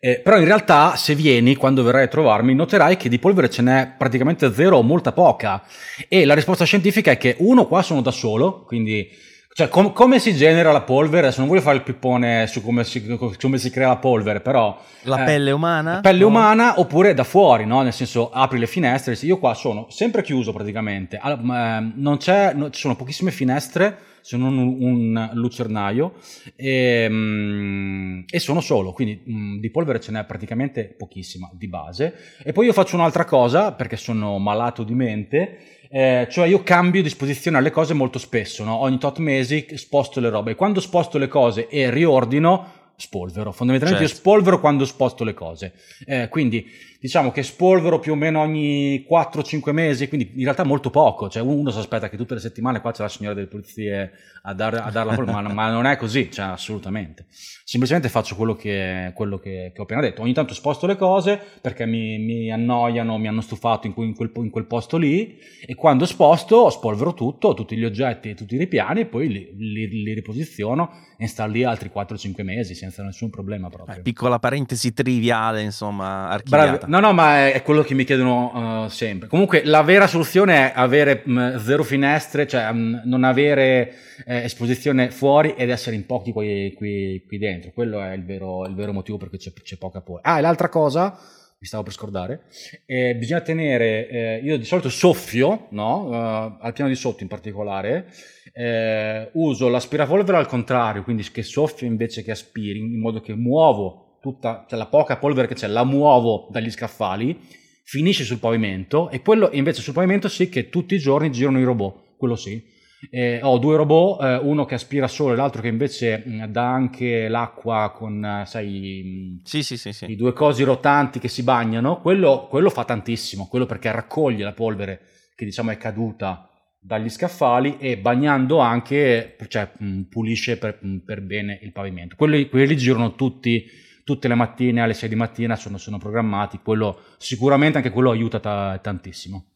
Eh, però in realtà se vieni, quando verrai a trovarmi, noterai che di polvere ce n'è praticamente zero o molta poca. E la risposta scientifica è che uno qua sono da solo, quindi cioè, com- come si genera la polvere? Adesso non voglio fare il pippone su come si, come si crea la polvere, però... La eh, pelle umana? La pelle no. umana oppure da fuori, no? Nel senso, apri le finestre. Io qua sono sempre chiuso praticamente. Allora, eh, non c'è, no, ci sono pochissime finestre, se non un, un lucernaio, e, mm, e, sono solo, quindi mm, di polvere ce n'è praticamente pochissima di base. E poi io faccio un'altra cosa, perché sono malato di mente, eh, cioè io cambio disposizione alle cose molto spesso, no? ogni tot mesi sposto le robe quando sposto le cose e riordino spolvero, fondamentalmente certo. io spolvero quando sposto le cose, eh, quindi diciamo che spolvero più o meno ogni 4-5 mesi, quindi in realtà molto poco, cioè uno si aspetta che tutte le settimane qua c'è la signora delle pulizie a, dar, a darla, ma, ma non è così, cioè assolutamente. Semplicemente faccio quello, che, quello che, che, ho appena detto, ogni tanto sposto le cose perché mi, mi annoiano, mi hanno stufato in, in, quel, in, quel, posto lì e quando sposto spolvero tutto, tutti gli oggetti e tutti i ripiani e poi li, li, li riposiziono e sta lì altri 4-5 mesi senza nessun problema proprio. Eh, piccola parentesi triviale, insomma, archiviata. Bravi. No, no, ma è, quello che mi chiedono uh, sempre. Comunque, la vera soluzione è avere mh, mm, zero finestre, cioè mh, mm, non avere eh, esposizione fuori ed essere in pochi qui, qui, qui dentro. Quello è il vero, il vero motivo per cui c'è, c'è poca polvere. Ah, e l'altra cosa, mi stavo per scordare, eh, bisogna tenere, eh, io di solito soffio, no? Uh, al piano di sotto in particolare, eh, uso l'aspirapolvere al contrario, quindi che soffio invece che aspiri, in modo che muovo tutta cioè la poca polvere che c'è, la muovo dagli scaffali, finisce sul pavimento e quello invece sul pavimento sì che tutti i giorni girano i robot, quello sì. Eh, ho due robot, eh, uno che aspira solo e l'altro che invece mh, mm, dà anche l'acqua con, eh, sai, mh, sì, sì, sì, i due cosi rotanti che si bagnano. Quello, quello fa tantissimo, quello perché raccoglie la polvere che diciamo è caduta dagli scaffali e bagnando anche, cioè mh, mm, pulisce per, per, bene il pavimento. Quelli, quelli girano tutti tutte le mattine alle 6 di mattina sono, sono programmati, quello sicuramente anche quello aiuta ta- tantissimo.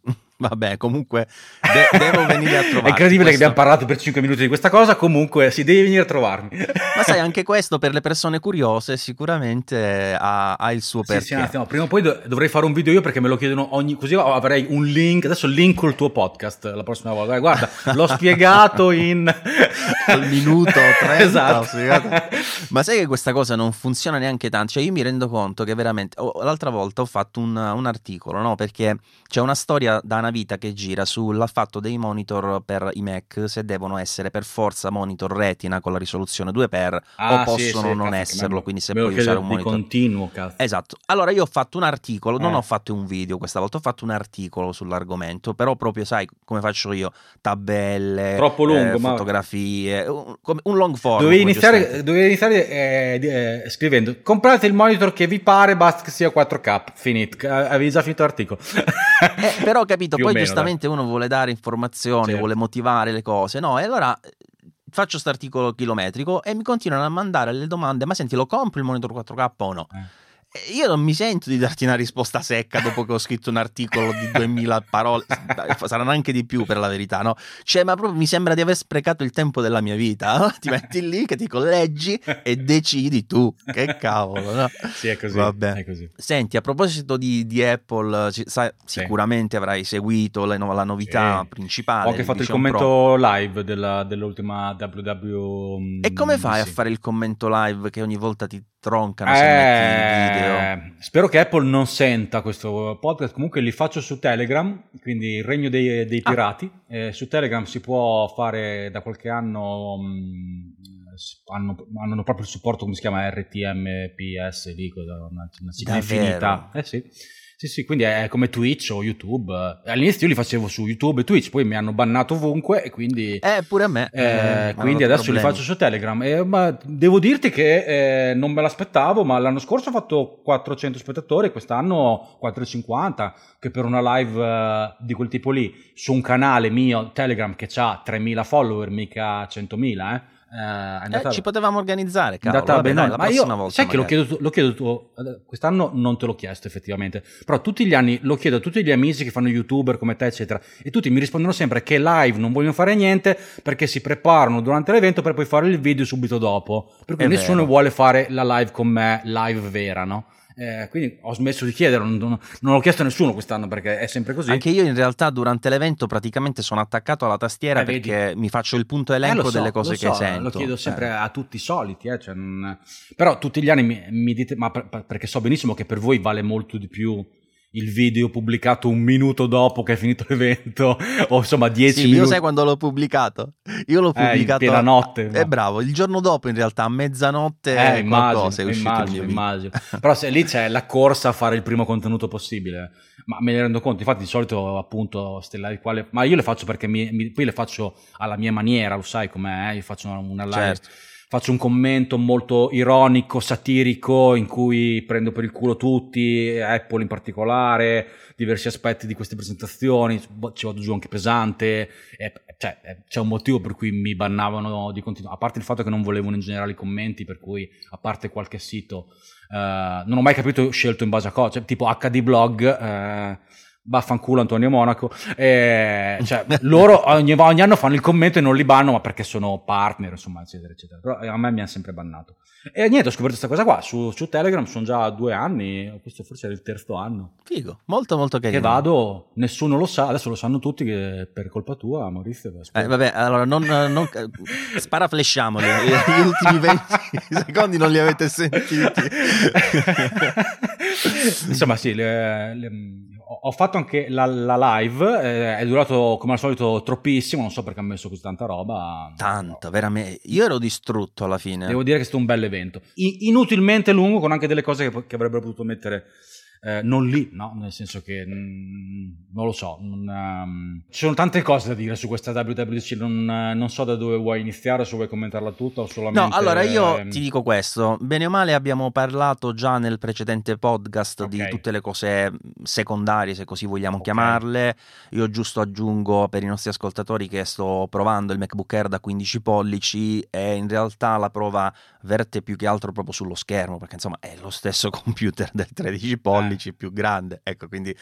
Vabbè, comunque de- devo venire a trovarmi. È incredibile questo... che abbiamo parlato per 5 minuti di questa cosa, comunque si devi venire a trovarmi. Ma sai, anche questo per le persone curiose sicuramente ha, ha il suo perché. Sì, sì, no, prima o poi do- dovrei fare un video io perché me lo chiedono ogni... così avrei un link, adesso linko il tuo podcast la prossima volta. Guarda, l'ho spiegato in... Al minuto 30. esatto. Ma sai che questa cosa non funziona neanche tanto? Cioè io mi rendo conto che veramente... Oh, l'altra volta ho fatto un, un articolo, no? Perché c'è una storia da analizzare una vita che gira sul fatto dei monitor per i Mac, se devono essere per forza monitor retina con la risoluzione 2x ah, o possono sì, sì, non cazzo, esserlo, quindi se puoi usare un monitor... continuo, cazzo. Esatto. Allora io ho fatto un articolo, non eh. ho fatto un video questa volta, ho fatto un articolo sull'argomento, però proprio sai come faccio io, tabelle, Troppo lungo, eh, fotografie, un, un, long form. Dovevi iniziare, dovevi iniziare eh, eh, scrivendo, comprate il monitor che vi pare, basta che sia 4K, finito, avevi già finito l'articolo. eh, però ho capito, poi meno, giustamente dai. uno vuole dare informazioni, sì. vuole motivare le cose, no? E allora eh, faccio questo articolo chilometrico e mi continuano a mandare le domande, ma senti, lo compro il monitor 4K o no? Eh io non mi sento di darti una risposta secca dopo che ho scritto un articolo di 2000 parole, saranno anche di più per la verità, no? Cioè, ma proprio mi sembra di aver sprecato il tempo della mia vita. No? Ti metti lì che ti colleggi e decidi tu. Che cavolo, no? Sì, è così. Vabbè. È così. Senti, a proposito di, di Apple, sai, sì. sicuramente avrai seguito la, la novità sì. principale. Ho anche fatto il commento Pro. live della, dell'ultima WW. E come fai sì. a fare il commento live che ogni volta ti troncano? Eh, spero che Apple non senta questo podcast, comunque li faccio su Telegram, quindi il regno dei, dei ah. pirati. Ah. Eh, su Telegram si può fare da qualche anno, mh, mm, hanno, hanno, proprio il supporto, come si chiama, RTMPS, lì, una, una sigla infinita. Eh sì sì, sì, quindi è come Twitch o YouTube. All'inizio io li facevo su YouTube e Twitch, poi mi hanno bannato ovunque e quindi... Eh, pure a me. Eh, eh, quindi adesso problemi. li faccio su Telegram. Eh, ma devo dirti che eh, non me l'aspettavo, ma l'anno scorso ho fatto 400 spettatori, quest'anno 450, che per una live eh, di quel tipo lì, su un canale mio Telegram che ha 3.000 follower, mica 100.000, eh eh, eh, ci potevamo organizzare, cavolo. Vabbè, no, ma io, volta sai magari. che lo chiedo, lo chiedo quest'anno non te l'ho chiesto effettivamente, però tutti gli anni lo chiedo a tutti gli amici che fanno youtuber come te, eccetera, e tutti mi rispondono sempre che live non vogliono fare niente perché si preparano durante l'evento per poi fare il video subito dopo. Per cui È nessuno vero. vuole fare la live con me, live vera, no? Eh, quindi ho smesso di chiedere, non, non, l'ho chiesto a nessuno quest'anno perché è sempre così. Anche io in realtà durante l'evento praticamente sono attaccato alla tastiera eh, perché vedi. mi faccio il punto elenco eh, so, delle cose so, che sento. Lo chiedo sempre eh. a tutti i soliti, eh, cioè non... però tutti gli anni mi, mi dite, ma per, perché so benissimo che per voi vale molto di più il video pubblicato un minuto dopo che è finito l'evento, o insomma dieci sì, minuti. Io sai quando l'ho pubblicato? Io l'ho pubblicato. Eh, in notte. È eh, bravo, il giorno dopo in realtà, a mezzanotte. Eh, immagino, immagino, immagino. Però se lì c'è la corsa a fare il primo contenuto possibile. Ma me ne rendo conto, infatti di solito appunto stellari quale... Ma io le faccio perché mi, mi, poi le faccio alla mia maniera, lo sai com'è, io faccio una live. Certo faccio un commento molto ironico, satirico, in cui prendo per il culo tutti, Apple in particolare, diversi aspetti di queste presentazioni, ci vado giù anche pesante, e, cioè, c'è un motivo per cui mi bannavano di continuare, a parte il fatto che non volevano in generale i commenti, per cui a parte qualche sito, eh, non ho mai capito scelto in base a cosa, cioè, tipo HD blog, eh, Baffanculo Antonio Monaco. Eh, cioè, loro ogni, ogni, anno fanno il commento e non li banno, ma perché sono partner, insomma, eccetera, eccetera. Però a me mi hanno sempre bannato. E niente, ho scoperto questa cosa qua su, su, Telegram, sono già due anni, questo forse è il terzo anno. Figo, molto molto carino. Che vado, nessuno lo sa, adesso lo sanno tutti che per colpa tua, Maurizio. Eh, vabbè, allora non, non sparaflesciamoli, gli ultimi 20 secondi non li avete sentiti. Insomma, sì, le, le, ho fatto anche la, la live, eh, è durato come al solito troppissimo, non so perché ha messo così tanta roba. Tanta, no. veramente. Io ero distrutto alla fine. Devo dire che è stato un bel evento. I, inutilmente lungo, con anche delle cose che, che avrebbero potuto mettere eh, non lì, no? nel senso che mh, mm, non lo so, non, um, ci sono tante cose da dire su questa WWDC, non, non, so da dove vuoi iniziare, se vuoi commentarla tutta o solamente... No, allora io eh, ti dico questo, bene o male abbiamo parlato già nel precedente podcast okay. di tutte le cose secondarie, se così vogliamo okay. chiamarle, io giusto aggiungo per i nostri ascoltatori che sto provando il MacBook Air da 15 pollici e in realtà la prova verte più che altro proprio sullo schermo, perché insomma è lo stesso computer del 13 pollici pollici più grande. Ecco, quindi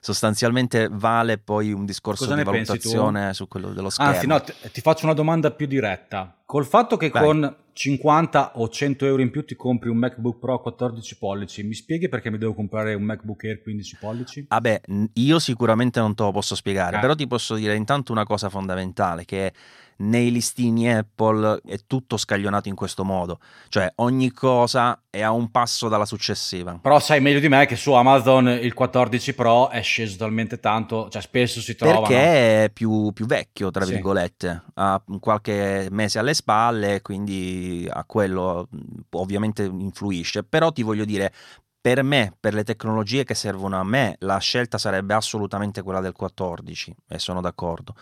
sostanzialmente vale poi un discorso Cosa di valutazione su quello dello schermo. Anzi, no, ti, ti faccio una domanda più diretta Col fatto che Vai. con 50 o 100 euro in più ti compri un MacBook Pro 14 pollici, mi spieghi perché mi devo comprare un MacBook Air 15 pollici? Vabbè, io sicuramente non te lo posso spiegare, eh. però ti posso dire intanto una cosa fondamentale che nei listini Apple è tutto scaglionato in questo modo, cioè ogni cosa è a un passo dalla successiva. Però sai meglio di me che su Amazon il 14 Pro è sceso talmente tanto, cioè spesso si trova... Perché è più, più vecchio, tra sì. virgolette, ha qualche mese alle spalle, quindi a quello ovviamente influisce, però ti voglio dire, per me, per le tecnologie che servono a me, la scelta sarebbe assolutamente quella del 14 e sono d'accordo.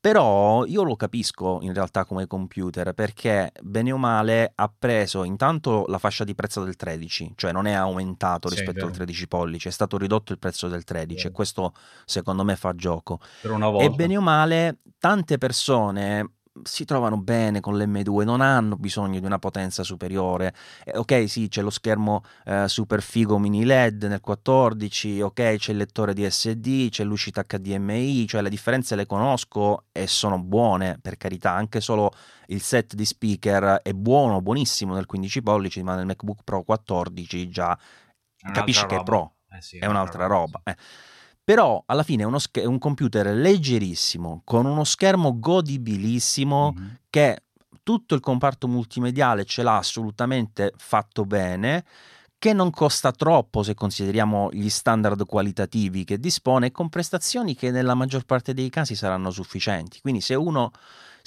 Però io lo capisco in realtà come computer perché bene o male ha preso intanto la fascia di prezzo del 13, cioè non è aumentato sì, rispetto al 13 pollici, è stato ridotto il prezzo del 13 e questo secondo me fa gioco. E bene o male tante persone si trovano bene con l'M2, non hanno bisogno di una potenza superiore. Eh, ok, sì, c'è lo schermo eh, super figo mini LED nel 14, ok, c'è il lettore DSD, c'è l'uscita HDMI, cioè le differenze le conosco e sono buone, per carità, anche solo il set di speaker è buono, buonissimo nel 15 pollici, ma nel MacBook Pro 14 già capisci che è Pro, eh sì, è un'altra roba. roba. Eh. Però alla fine è, uno sch- un computer leggerissimo, con uno schermo godibilissimo mm-hmm. che tutto il comparto multimediale ce l'ha assolutamente fatto bene che non costa troppo se consideriamo gli standard qualitativi che dispone con prestazioni che nella maggior parte dei casi saranno sufficienti. Quindi se uno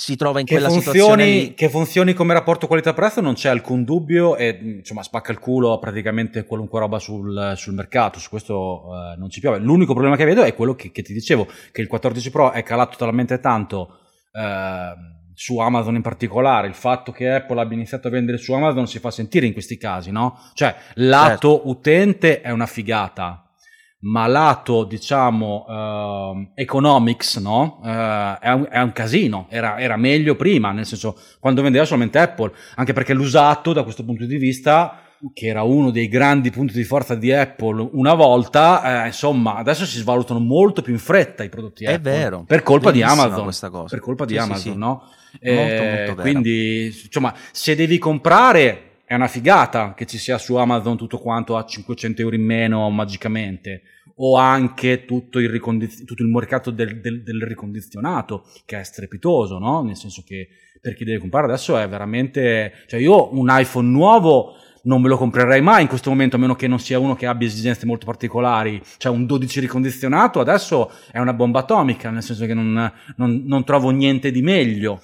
si trova in che quella funzioni, situazione lì... che funzioni come rapporto qualità-prezzo non c'è alcun dubbio e insomma spacca il culo a praticamente qualunque roba sul, sul mercato su questo uh, non ci piove l'unico problema che vedo è quello che, che, ti dicevo che il 14 Pro è calato talmente tanto uh, su Amazon in particolare, il fatto che Apple abbia iniziato a vendere su Amazon si fa sentire in questi casi, no? Cioè, lato certo. utente è una figata, ma lato diciamo uh, economics no? Uh, è, un, è, un, casino era, era, meglio prima nel senso quando vendeva solamente Apple anche perché l'usato da questo punto di vista che era uno dei grandi punti di forza di Apple una volta eh, insomma adesso si svalutano molto più in fretta i prodotti è Apple vero per colpa di Amazon questa cosa. per colpa di sì, Amazon sì, sì. no? Eh, molto, molto quindi insomma se devi comprare è una figata che ci sia su Amazon tutto quanto a 500 euro in meno magicamente o anche tutto il, ricondiz- tutto il mercato del, del, del, ricondizionato che è strepitoso, no? Nel senso che per chi deve comprare adesso è veramente... Cioè io un iPhone nuovo non me lo comprerei mai in questo momento a meno che non sia uno che abbia esigenze molto particolari. Cioè un 12 ricondizionato adesso è una bomba atomica, nel senso che non, non, non trovo niente di meglio.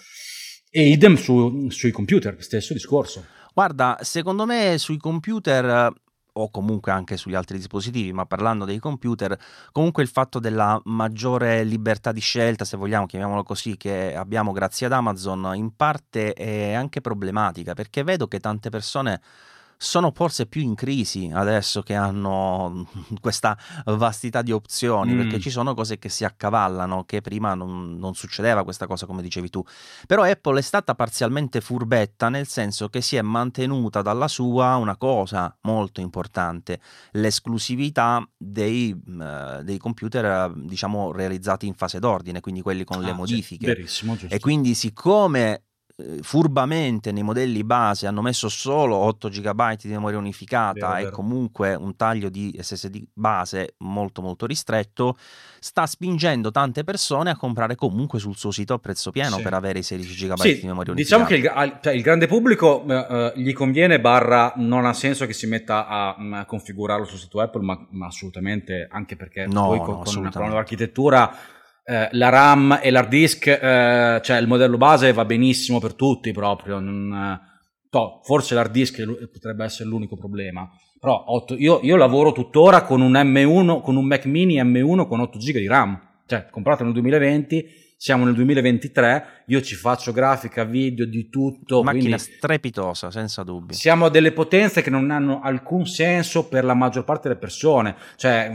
E idem su, sui computer, stesso discorso. Guarda, secondo me sui computer o comunque anche sugli altri dispositivi, ma parlando dei computer, comunque il fatto della maggiore libertà di scelta, se vogliamo chiamiamolo così, che abbiamo grazie ad Amazon, in parte è anche problematica, perché vedo che tante persone sono forse più in crisi adesso che hanno questa vastità di opzioni, mm. perché ci sono cose che si accavallano, che prima non, non, succedeva questa cosa, come dicevi tu. Però Apple è stata parzialmente furbetta, nel senso che si è mantenuta dalla sua una cosa molto importante, l'esclusività dei, uh, dei computer, diciamo, realizzati in fase d'ordine, quindi quelli con ah, le modifiche. Verissimo, e quindi siccome eh, furbamente nei modelli base hanno messo solo 8 GB di memoria unificata vero, e vero. comunque un taglio di SSD base molto molto ristretto, sta spingendo tante persone a comprare comunque sul suo sito a prezzo pieno sì. per avere i 16 GB sì, di memoria diciamo unificata. Diciamo che il, cioè, il grande pubblico uh, gli conviene barra non ha senso che si metta a, a configurarlo sul sito Apple, ma, ma assolutamente anche perché no, poi no, con, con una architettura eh, la RAM e l'hard disk, eh, cioè il modello base va benissimo per tutti proprio. Non, eh, forse l'hard disk potrebbe essere l'unico problema. Però 8, io, io, lavoro tuttora con un M1, con un Mac mini M1 con 8 GB di RAM. Cioè, comprato nel 2020 siamo nel 2023, io ci faccio grafica, video, di tutto. Macchina strepitosa, senza dubbio. Siamo a delle potenze che non hanno alcun senso per la maggior parte delle persone. Cioè,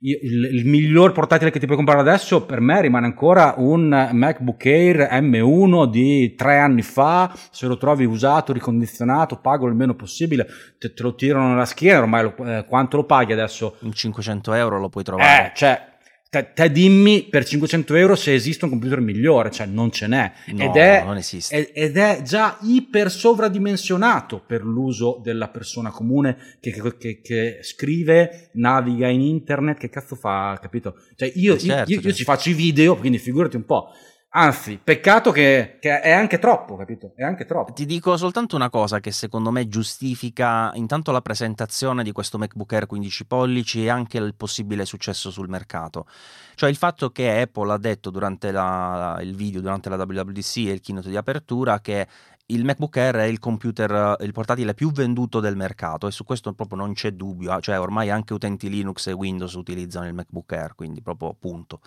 il, il, miglior portatile che ti puoi comprare adesso per me rimane ancora un MacBook Air M1 di tre anni fa. Se lo trovi usato, ricondizionato, pago il meno possibile, te, te lo tirano nella schiena. Ormai lo, eh, quanto lo paghi adesso? In 500 euro lo puoi trovare. Eh, cioè te, te, dimmi per 500 euro se esiste un computer migliore, cioè non ce n'è. No, ed, è, non esiste. ed è già iper sovradimensionato per l'uso della persona comune che, che, che, che, scrive, naviga in internet, che cazzo fa, capito? Cioè io, certo, io, io, io certo. ci faccio i video, quindi figurati un po'. Anzi, peccato che, che, è anche troppo, capito? È anche troppo. Ti dico soltanto una cosa che secondo me giustifica intanto la presentazione di questo MacBook Air 15 pollici e anche il possibile successo sul mercato. Cioè il fatto che Apple ha detto durante la, il video, durante la WWDC e il keynote di apertura che il MacBook Air è il computer, il portatile più venduto del mercato e su questo proprio non c'è dubbio, cioè ormai anche utenti Linux e Windows utilizzano il MacBook Air, quindi proprio punto.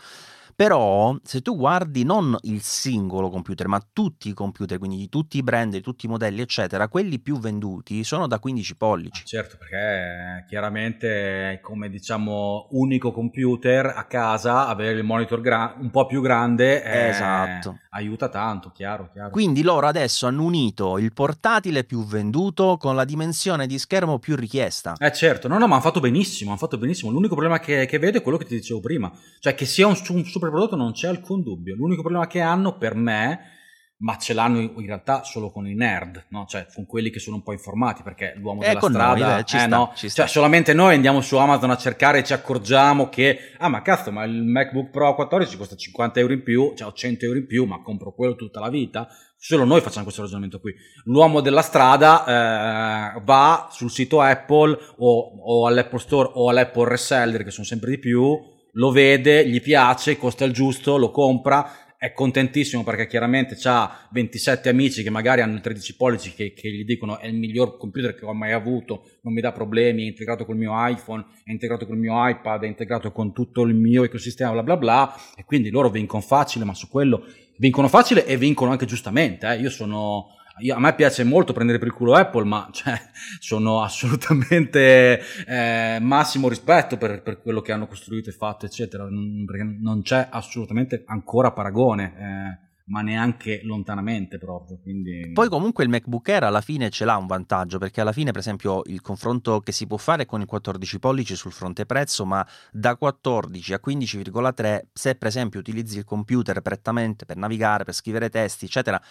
Però se tu guardi non il singolo computer, ma tutti i computer, quindi di tutti i brand, di tutti i modelli, eccetera, quelli più venduti sono da 15 pollici. Certo, perché chiaramente come diciamo unico computer a casa avere il monitor gra- un po' più grande eh, esatto. aiuta tanto, chiaro, chiaro. Quindi loro adesso hanno unito il portatile più venduto con la dimensione di schermo più richiesta. Eh certo, no no, ma hanno fatto benissimo, hanno fatto benissimo. L'unico problema che, che vedo è quello che ti dicevo prima, cioè che sia un, un super prodotto non c'è alcun dubbio. L'unico problema che hanno per me, ma ce l'hanno in realtà solo con i nerd, no? cioè con quelli che sono un po' informati, perché l'uomo eh, della strada, noi, eh, ci sta, no? ci sta. Cioè, solamente noi andiamo su Amazon a cercare e ci accorgiamo che, ah ma cazzo, ma il MacBook Pro 14 costa 50 euro in più, cioè ho 100 euro in più, ma compro quello tutta la vita. Solo noi facciamo questo ragionamento qui. L'uomo della strada eh, va sul sito Apple o, o all'Apple Store o all'Apple Reseller, che sono sempre di più, lo vede, gli piace, costa il giusto, lo compra, è contentissimo perché chiaramente ha 27 amici che magari hanno il 13 pollici che, che, gli dicono è il miglior computer che ho mai avuto, non mi dà problemi, è integrato col mio iPhone, è integrato col mio iPad, è integrato con tutto il mio ecosistema, bla bla bla, e quindi loro vincono facile, ma su quello vincono facile e vincono anche giustamente. Eh. Io sono io, a me piace molto prendere per il culo Apple, ma cioè, sono assolutamente eh, massimo rispetto per, per, quello che hanno costruito e fatto, eccetera, perché non c'è assolutamente ancora paragone. Eh, ma neanche lontanamente proprio. Quindi... Poi comunque il MacBook Air alla fine ce l'ha un vantaggio, perché alla fine per esempio il confronto che si può fare con il 14 pollici sul fronte prezzo, ma da 14 a 15,3 se per esempio utilizzi il computer prettamente per navigare, per scrivere testi, eccetera,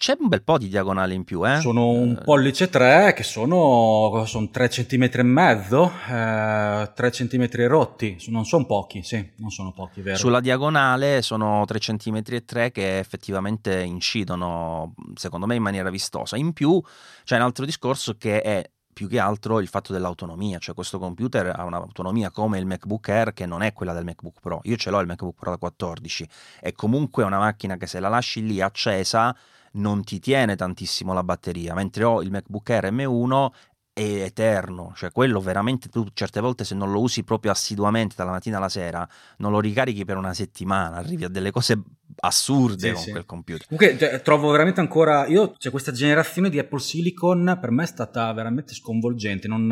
c'è un bel po' di diagonale in più, eh? Sono un eh. pollice 3 che sono, sono 3 cm e mezzo, eh, 3 cm rotti, non sono pochi, sì, non sono pochi, vero? Sulla diagonale sono 3 cm e 3 che effettivamente incidono, secondo me, in maniera vistosa. In più c'è un altro discorso che è più che altro il fatto dell'autonomia, cioè questo computer ha un'autonomia come il MacBook Air che non è quella del MacBook Pro. Io ce l'ho il MacBook Pro da 14, è comunque una macchina che se la lasci lì accesa non ti tiene tantissimo la batteria, mentre ho il MacBook Air M1 è eterno, cioè quello veramente tu certe volte se non lo usi proprio assiduamente dalla mattina alla sera non lo ricarichi per una settimana, arrivi a delle cose assurde sì, con sì. quel computer. Comunque cioè, trovo veramente ancora io cioè questa generazione di Apple Silicon per me è stata veramente sconvolgente, non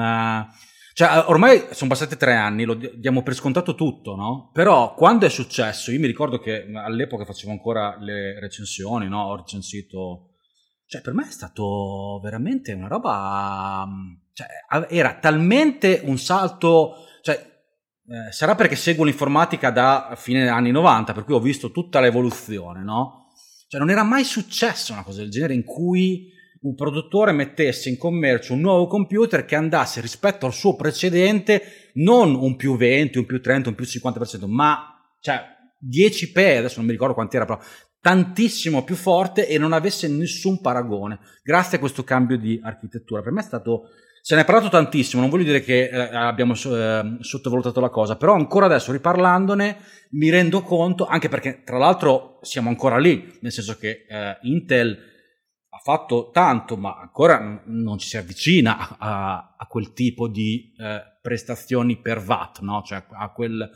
cioè, ormai sono passati tre anni, lo diamo per scontato tutto, no? Però quando è successo, io mi ricordo che all'epoca facevo ancora le recensioni, no? Ho recensito... Cioè, per me è stato veramente una roba... Mm, cioè, era talmente un salto... Cioè, eh, sarà perché seguo l'informatica da fine anni 90, per cui ho visto tutta l'evoluzione, no? Cioè, non era mai successo una cosa del genere in cui un produttore mettesse in commercio un nuovo computer che andasse rispetto al suo precedente non un più 20, un più 30, un più 50%, ma cioè 10p, adesso non mi ricordo quanti era, però tantissimo più forte e non avesse nessun paragone grazie a questo cambio di architettura. Per me è stato se ne è parlato tantissimo, non voglio dire che eh, abbiamo eh, sottovalutato la cosa, però ancora adesso riparlandone mi rendo conto, anche perché tra l'altro siamo ancora lì, nel senso che eh, Intel ha fatto tanto, ma ancora non ci si avvicina a, a quel tipo di eh, prestazioni per watt, no? cioè a quel,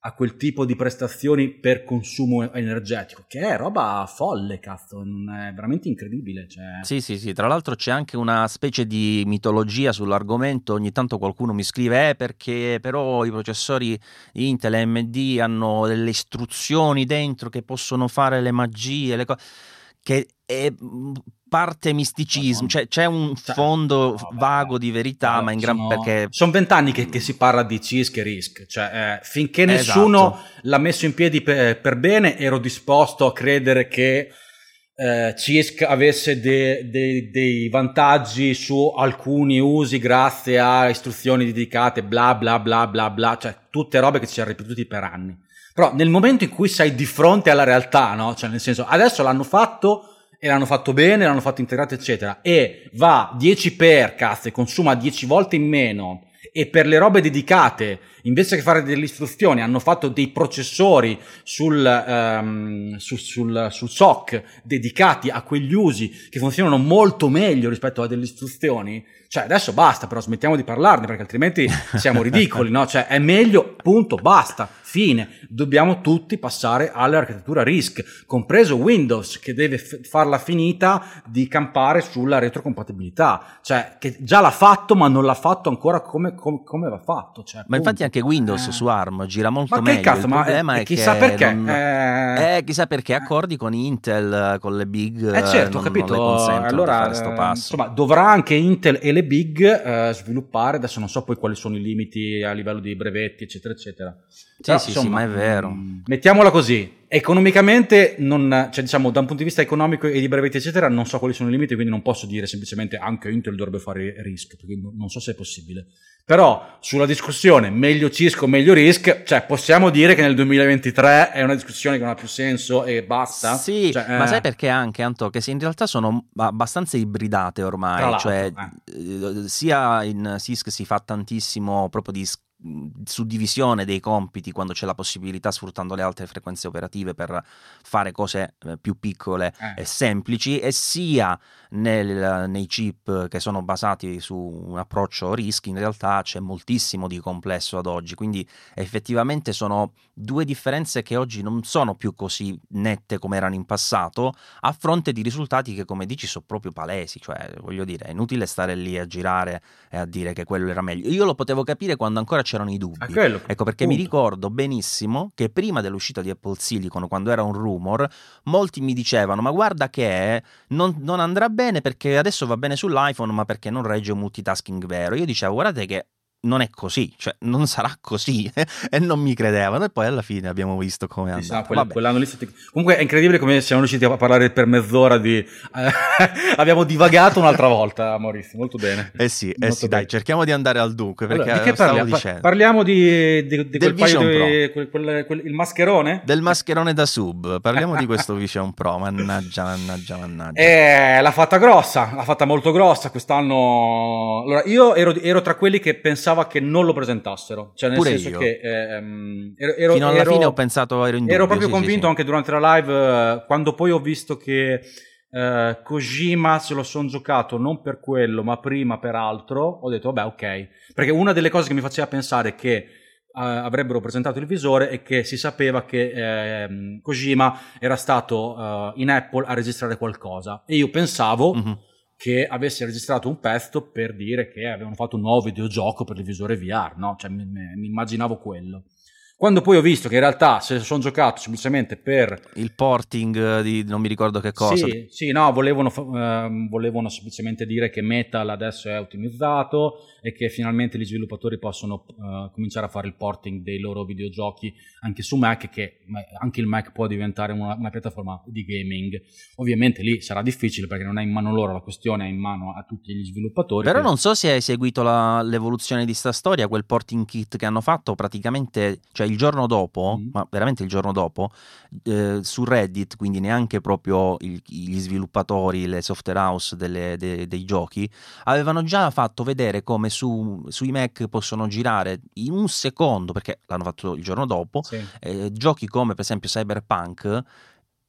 a quel, tipo di prestazioni per consumo energetico, che è roba folle, cazzo, è veramente incredibile. Cioè... Sì, sì, sì, tra l'altro c'è anche una specie di mitologia sull'argomento, ogni tanto qualcuno mi scrive, eh, perché però i processori Intel e AMD hanno delle istruzioni dentro che possono fare le magie, le cose che è, parte misticismo, no, cioè c'è un cioè, fondo no, vago di verità, no, ma in gran sono, perché... Sono vent'anni che, che, si parla di CISC e RISC, cioè eh, finché nessuno esatto. l'ha messo in piedi per, per, bene ero disposto a credere che eh, CISC avesse de, de, dei vantaggi su alcuni usi grazie a istruzioni dedicate, bla bla bla bla bla, cioè tutte robe che ci siamo ripetuti per anni. Però nel momento in cui sei di fronte alla realtà, no? Cioè nel senso, adesso l'hanno fatto e l'hanno fatto bene, l'hanno fatto integrato, eccetera, e va 10 per cazzo e consuma 10 volte in meno, e per le robe dedicate, invece che fare delle istruzioni, hanno fatto dei processori sul, um, su, sul, sul SOC dedicati a quegli usi che funzionano molto meglio rispetto a delle istruzioni, cioè adesso basta, però smettiamo di parlarne perché altrimenti siamo ridicoli, no? Cioè è meglio, punto, basta. Fine, dobbiamo tutti passare all'architettura RISC, compreso Windows che deve f- farla finita di campare sulla retrocompatibilità, cioè che già l'ha fatto ma non l'ha fatto ancora come, come, come va fatto. Cioè, ma infatti anche Windows eh. su ARM gira molto ma meglio, cazzo, il problema è, è chissà che perché. Non... Eh... eh... chissà perché accordi con Intel, con le big, eh certo, non, capito. Non allora, eh, insomma, dovrà anche Intel e le big eh, sviluppare, adesso non so poi quali sono i limiti a livello di brevetti, eccetera, eccetera. Sì, Però, sì, insomma, sì, ma è vero. Mm, mettiamola così, economicamente, non, cioè diciamo da un punto di vista economico e di brevetti, eccetera, non so quali sono i limiti, quindi non posso dire semplicemente anche Intel dovrebbe fare RISC, perché non so se è possibile. Però sulla discussione meglio Cisco, meglio RISC, cioè possiamo dire che nel 2023 è una discussione che non ha più senso e basta. Sì, cioè, ma eh... sai perché anche, Anto, che in realtà sono abbastanza ibridate ormai, cioè eh. sia in CISC si fa tantissimo proprio di suddivisione dei compiti quando c'è la possibilità sfruttando le altre frequenze operative per fare cose eh, più piccole eh. e semplici e sia nel, nei chip che sono basati su un approccio RISC in realtà c'è moltissimo di complesso ad oggi. Quindi effettivamente sono due differenze che oggi non sono più così nette come erano in passato a fronte di risultati che come dici sono proprio palesi. Cioè voglio dire è inutile stare lì a girare e a dire che quello era meglio. Io lo potevo capire quando ancora c'erano i dubbi. Quello, ecco perché punto. mi ricordo benissimo che prima dell'uscita di Apple Silicon, quando era un rumor, molti mi dicevano: Ma guarda che non, non andrà bene perché adesso va bene sull'iPhone, ma perché non regge un multitasking vero. Io dicevo: Guardate che non è così, cioè non sarà così e non mi credevano e poi alla fine abbiamo visto come è andato. Quella, quell'anno lì stati... Comunque è incredibile come siamo riusciti a parlare per mezz'ora di... abbiamo divagato un'altra volta Maurizio, molto bene. Eh sì, eh sì dai, cerchiamo di andare al dunque perché allora, di parliamo? dicendo. parliamo di, di, di quel Vision di, quel, quel, quel, il mascherone? Del mascherone da sub, parliamo di questo Vision Pro, mannaggia, mannaggia, mannaggia. Eh, l'ha fatta grossa, l'ha fatta molto grossa quest'anno. Allora, io ero, ero tra quelli che pensavano pensava che non lo presentassero. Cioè, nel Pure senso io. che ehm, ero, ero, fino alla ero, fine ho pensato ero in dubbio, Ero proprio sì, convinto sì, anche durante la live, eh, quando poi ho visto che eh, Kojima se lo sono giocato non per quello, ma prima per altro, ho detto, vabbè, ok. Perché una delle cose che mi faceva pensare che Uh, avrebbero presentato il visore e che si sapeva che eh, Kojima era stato uh, in Apple a registrare qualcosa e io pensavo mm-hmm che avesse registrato un pezzo per dire che avevano fatto un nuovo videogioco per il visore VR, no? Cioè mi, mi immaginavo quello. Quando poi ho visto che in realtà se sono giocato semplicemente per... Il porting di non mi ricordo che cosa. Sì, sì no, volevano, uh, volevano semplicemente dire che Metal adesso è ottimizzato e che finalmente gli sviluppatori possono uh, cominciare a fare il porting dei loro videogiochi anche su Mac, che anche il Mac può diventare una, una piattaforma di gaming. Ovviamente lì sarà difficile perché non è in mano loro, la questione è in mano a tutti gli sviluppatori. Però quindi... non so se hai seguito la, l'evoluzione di sta storia, quel porting kit che hanno fatto praticamente... Cioè il giorno dopo, mm. ma veramente il giorno dopo, eh, su Reddit, quindi neanche proprio il, gli sviluppatori, le software house delle, de, dei giochi, avevano già fatto vedere come su, sui Mac possono girare in un secondo, perché l'hanno fatto il giorno dopo, sì. eh, giochi come per esempio Cyberpunk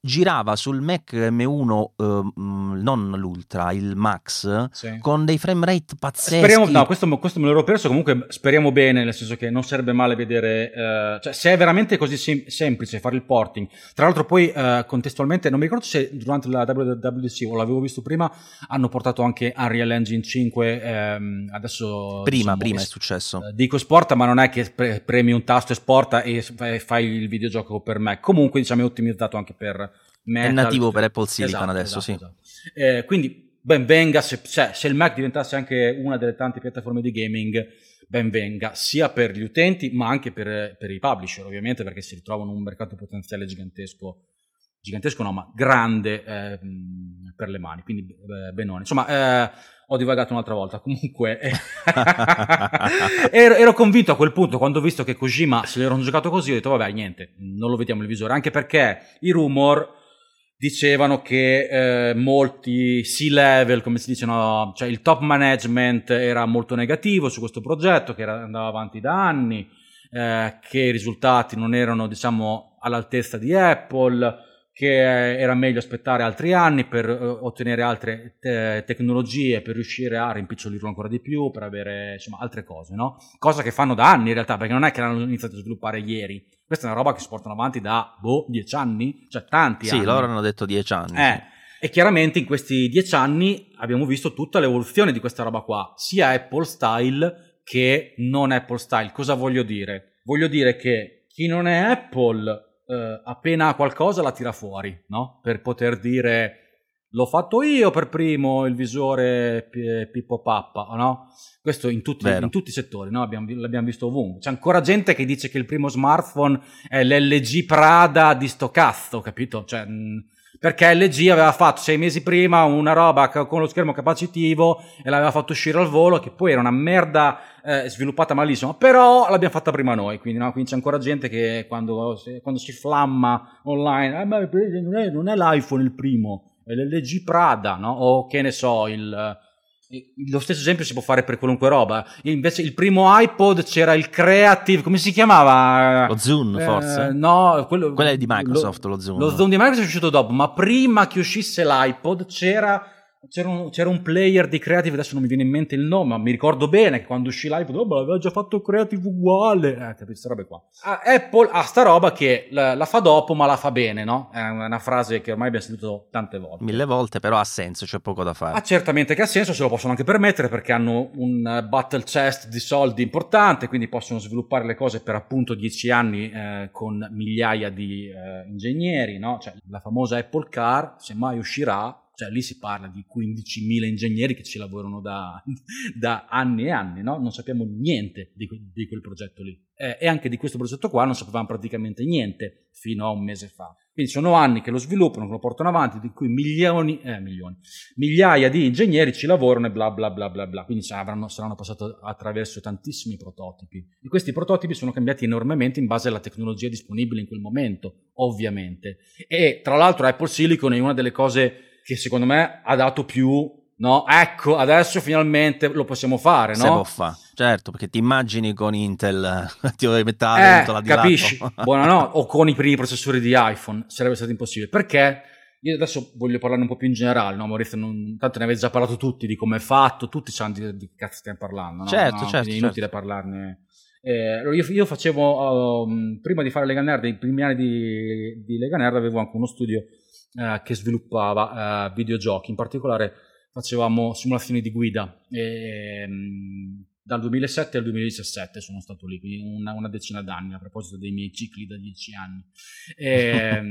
girava sul Mac M1 eh, non l'Ultra, il Max sì. con dei frame rate pazzeschi. Speriamo, no, questo, questo, me l'ero perso, comunque speriamo bene, nel senso che non sarebbe male vedere, eh, cioè se è veramente così sem- semplice fare il porting, tra l'altro poi eh, contestualmente, non mi ricordo se durante la WWDC o l'avevo visto prima, hanno portato anche Unreal Engine 5, ehm, adesso... Prima, diciamo, prima è successo. Eh, dico esporta, ma non è che pre- premi un tasto esporta e fai il videogioco per Mac, comunque diciamo è ottimizzato anche per Metal, è nativo per Apple Silicon esatto, adesso, esatto, sì. Esatto. Eh, quindi ben venga se, cioè, se il Mac diventasse anche una delle tante piattaforme di gaming, ben venga, sia per gli utenti ma anche per, per i publisher, ovviamente, perché si ritrovano un mercato potenziale gigantesco gigantesco no, ma grande eh, per le mani, quindi eh, benone. Insomma, eh, ho divagato un'altra volta, comunque eh, ero, ero, convinto a quel punto, quando ho visto che Kojima se l'erano giocato così, ho detto vabbè niente, non lo vediamo il visore, anche perché i rumor dicevano che eh, molti C-level, come si dice, no, cioè il top management era molto negativo su questo progetto, che era, andava avanti da anni, eh, che i risultati non erano, diciamo, all'altezza di Apple, che era meglio aspettare altri anni per uh, ottenere altre te- tecnologie, per riuscire a rimpicciolirlo ancora di più, per avere insomma altre cose, no? Cosa che fanno da anni in realtà, perché non è che l'hanno iniziato a sviluppare ieri. Questa è una roba che si portano avanti da, boh, dieci anni? Cioè tanti sì, anni. Sì, loro hanno detto dieci anni. Eh. E chiaramente in questi dieci anni abbiamo visto tutta l'evoluzione di questa roba qua, sia Apple style che non Apple style. Cosa voglio dire? Voglio dire che chi non è Apple eh, appena ha qualcosa la tira fuori, no? Per poter dire l'ho fatto io per primo il visore Pippo Pappa, no? Questo in tutti, in tutti i settori, no? Abbiamo, l'abbiamo visto ovunque. C'è ancora gente che dice che il primo smartphone è l'LG Prada di sto cazzo, capito? Cioè, perché LG aveva fatto sei mesi prima una roba con lo schermo capacitivo e l'aveva fatto uscire al volo, che poi era una merda eh, sviluppata malissimo, però l'abbiamo fatta prima noi, quindi, no? quindi c'è ancora gente che quando, quando si flamma online, eh, non, è, l'iPhone il primo, l'LG Prada, no? o che ne so, il lo stesso esempio si può fare per qualunque roba. Invece il primo iPod c'era il Creative, come si chiamava? Lo Zoom, eh, forse? No, quello, quello è di Microsoft, lo, lo Zoom. Lo Zoom di Microsoft è uscito dopo, ma prima che uscisse l'iPod c'era c'era un, c'era un, player di Creative, adesso non mi viene in mente il nome, ma mi ricordo bene che quando uscì l'iPod, oh, ma aveva già fatto Creative uguale. Eh, capito, queste robe qua. Ah, Apple ha sta roba che la, la, fa dopo, ma la fa bene, no? È una frase che ormai abbiamo sentito tante volte. Mille volte, però ha senso, c'è poco da fare. Ha certamente che ha senso, se lo possono anche permettere perché hanno un battle chest di soldi importante, quindi possono sviluppare le cose per appunto dieci anni eh, con migliaia di eh, ingegneri, no? Cioè, la famosa Apple Car, se mai uscirà, cioè lì si parla di 15.000 ingegneri che ci lavorano da, da anni e anni, no? non sappiamo niente di, di quel progetto lì. Eh, e anche di questo progetto qua non sapevamo praticamente niente fino a un mese fa. Quindi sono anni che lo sviluppano, che lo portano avanti, di cui milioni, eh, milioni, migliaia di ingegneri ci lavorano e bla bla bla bla bla. Quindi avranno, saranno passati attraverso tantissimi prototipi. E questi prototipi sono cambiati enormemente in base alla tecnologia disponibile in quel momento, ovviamente. E tra l'altro Apple Silicon è una delle cose che secondo me ha dato più no? Ecco, adesso finalmente lo possiamo fare, no? Se può fare, certo, perché ti immagini con Intel, ti vuoi mettere la eh, di capisci? Buona no, o con i primi processori di iPhone, sarebbe stato impossibile. Perché? Io adesso voglio parlare un po' più in generale, no? Maurizio, non, tanto ne avete già parlato tutti di come è fatto, tutti sanno di, di cazzo stiamo parlando, no? Certo, no, certo. È inutile certo. parlarne. Eh, io, io, facevo, um, prima di fare Lega Nerd, i primi anni di, di Lega Nerd avevo anche uno studio eh, che sviluppava eh, videogiochi, in particolare facevamo simulazioni di guida. E, mh, dal 2007 al 2017 sono stato lì, quindi una, una, decina d'anni a proposito dei miei cicli da dieci anni. E,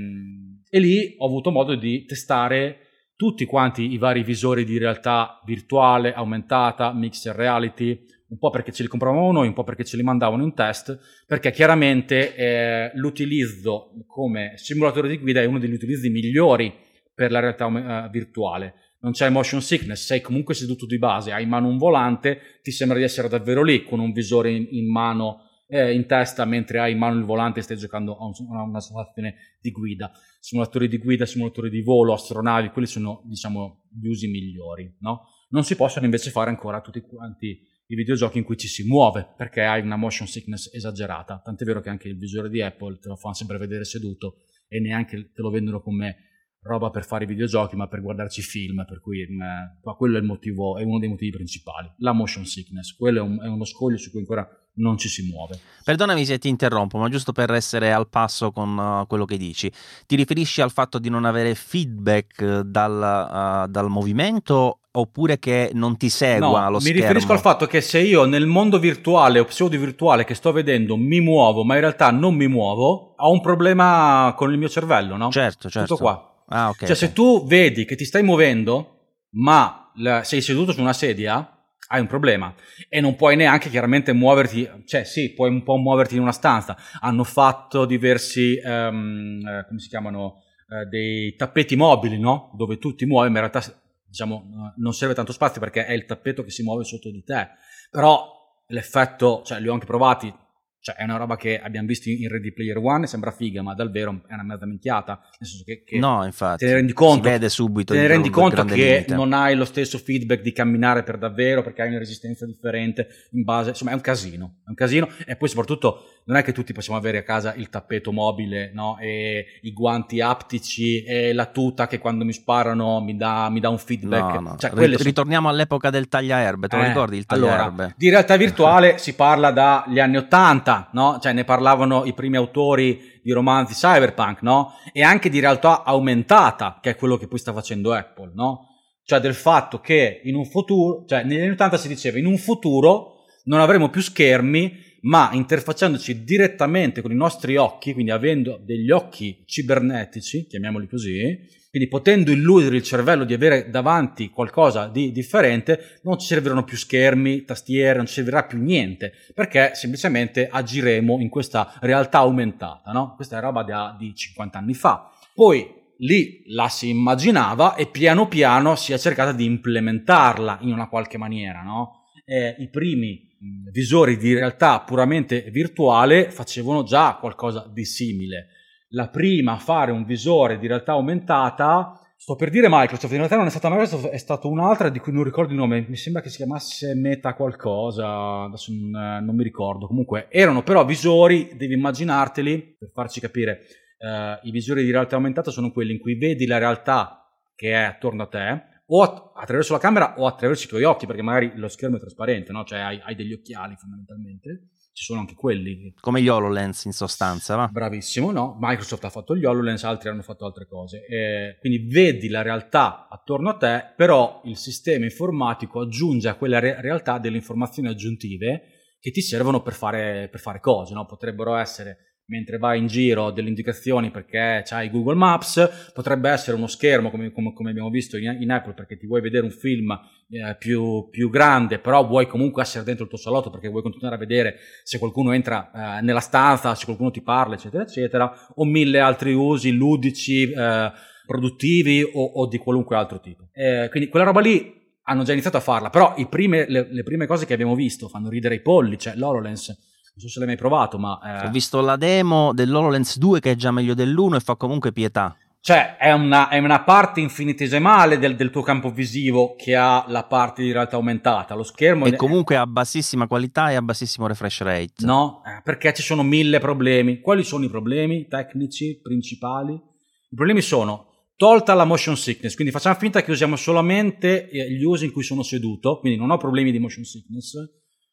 e lì ho avuto modo di testare tutti quanti i vari visori di realtà virtuale, aumentata, mixed reality, un po' perché ce li compravamo noi, un po' perché ce li mandavano in test, perché chiaramente eh, l'utilizzo come simulatore di guida è uno degli utilizzi migliori per la realtà uh, virtuale. Non c'è motion sickness, sei comunque seduto di base, hai in mano un volante, ti sembra di essere davvero lì con un visore in, in mano, eh, in testa, mentre hai in mano il volante e stai giocando a, un, a una simulazione di guida. Simulatori di guida, simulatori di volo, astronavi, quelli sono, diciamo, gli usi migliori, no? Non si possono invece fare ancora tutti quanti i videogiochi in cui ci si muove perché hai una motion sickness esagerata. Tant'è vero che anche il visore di Apple te lo fanno sempre vedere seduto e neanche te lo vendono come roba per fare i videogiochi, ma per guardarci film, per cui mh, mm, quello è, il motivo, è uno dei motivi principali, la motion sickness. Quello è, un, è uno scoglio su cui ancora non ci si muove. Perdonami se ti interrompo, ma giusto per essere al passo con uh, quello che dici, ti riferisci al fatto di non avere feedback dal, uh, dal movimento oppure che non ti segua no, lo mi schermo? Mi riferisco al fatto che se io nel mondo virtuale o pseudo virtuale che sto vedendo mi muovo, ma in realtà non mi muovo, ho un problema con il mio cervello, no? Certo, certo. Tutto qua. Ah, okay, cioè, okay. se tu vedi che ti stai muovendo, ma sei seduto su una sedia, hai un problema e non puoi neanche chiaramente muoverti, cioè sì, puoi un po' muoverti in una stanza. Hanno fatto diversi, um, eh, come si chiamano, eh, dei tappeti mobili, no? Dove tu ti muovi, ma in realtà diciamo non serve tanto spazio perché è il tappeto che si muove sotto di te. Però l'effetto, cioè li ho anche provati, cioè, è una roba che abbiamo visto in Ready Player One, sembra figa, ma dal vero è una mezza minchiata. Nel senso che, che no, infatti, te ne rendi conto, si vede subito te ne rendi conto che limite. non hai lo stesso feedback di camminare per davvero perché hai una resistenza differente in base. Insomma, è un casino. È un casino. E poi, soprattutto, non è che tutti possiamo avere a casa il tappeto mobile, no? E i guanti aptici e la tuta che quando mi sparano mi dà, mi dà un feedback. No, no. Cioè, Ritorniamo sono... all'epoca del tagliaerbe, te lo eh, ricordi il tagliaerbe? Allora, di realtà virtuale si parla dagli anni 80 80, no? Cioè ne parlavano i primi autori di romanzi cyberpunk, no? E anche di realtà aumentata, che è quello che poi sta facendo Apple, no? Cioè del fatto che in un futuro, cioè negli anni 80 si diceva in un futuro non avremo più schermi, ma interfacciandoci direttamente con i nostri occhi, quindi avendo degli occhi cibernetici, chiamiamoli così, quindi potendo illudere il cervello di avere davanti qualcosa di differente, non ci serviranno più schermi, tastiere, non ci servirà più niente, perché semplicemente agiremo in questa realtà aumentata, no? Questa è roba da, di 50 anni fa. Poi lì la si immaginava e piano piano si è cercata di implementarla in una qualche maniera, no? E I primi visori di realtà puramente virtuale facevano già qualcosa di simile la prima a fare un visore di realtà aumentata. Sto per dire Microsoft, in realtà non è stata Microsoft, è stata un'altra di cui non ricordo il nome, mi sembra che si chiamasse Meta qualcosa, adesso non, non mi ricordo. Comunque erano però visori, devi immaginarteli, per farci capire, eh, i visori di realtà aumentata sono quelli in cui vedi la realtà che è attorno a te, o attraverso la camera o attraverso i tuoi occhi, perché magari lo schermo è trasparente, no? cioè hai, hai degli occhiali fondamentalmente ci sono anche quelli. Come gli HoloLens in sostanza, va? Bravissimo, no? Microsoft ha fatto gli HoloLens, altri hanno fatto altre cose. Eh, quindi vedi la realtà attorno a te, però il sistema informatico aggiunge a quella re- realtà delle informazioni aggiuntive che ti servono per fare, per fare cose, no? Potrebbero essere mentre vai in giro delle indicazioni perché c'hai Google Maps, potrebbe essere uno schermo come, come, come abbiamo visto in, in, Apple perché ti vuoi vedere un film eh, più, più, grande, però vuoi comunque essere dentro il tuo salotto perché vuoi continuare a vedere se qualcuno entra eh, nella stanza, se qualcuno ti parla, eccetera, eccetera, o mille altri usi ludici, eh, produttivi o, o, di qualunque altro tipo. Eh, quindi quella roba lì hanno già iniziato a farla, però prime, le, le, prime cose che abbiamo visto fanno ridere i polli, cioè l'HoloLens non so se l'hai mai provato, ma... Eh... Ho visto la demo dell'HoloLens 2 che è già meglio dell'1 e fa comunque pietà. Cioè, è una, è una parte infinitesimale del, del, tuo campo visivo che ha la parte di realtà aumentata. Lo schermo... E comunque a bassissima qualità e a bassissimo refresh rate. No, eh, perché ci sono mille problemi. Quali sono i problemi tecnici principali? I problemi sono tolta la motion sickness, quindi facciamo finta che usiamo solamente eh, gli usi in cui sono seduto, quindi non ho problemi di motion sickness,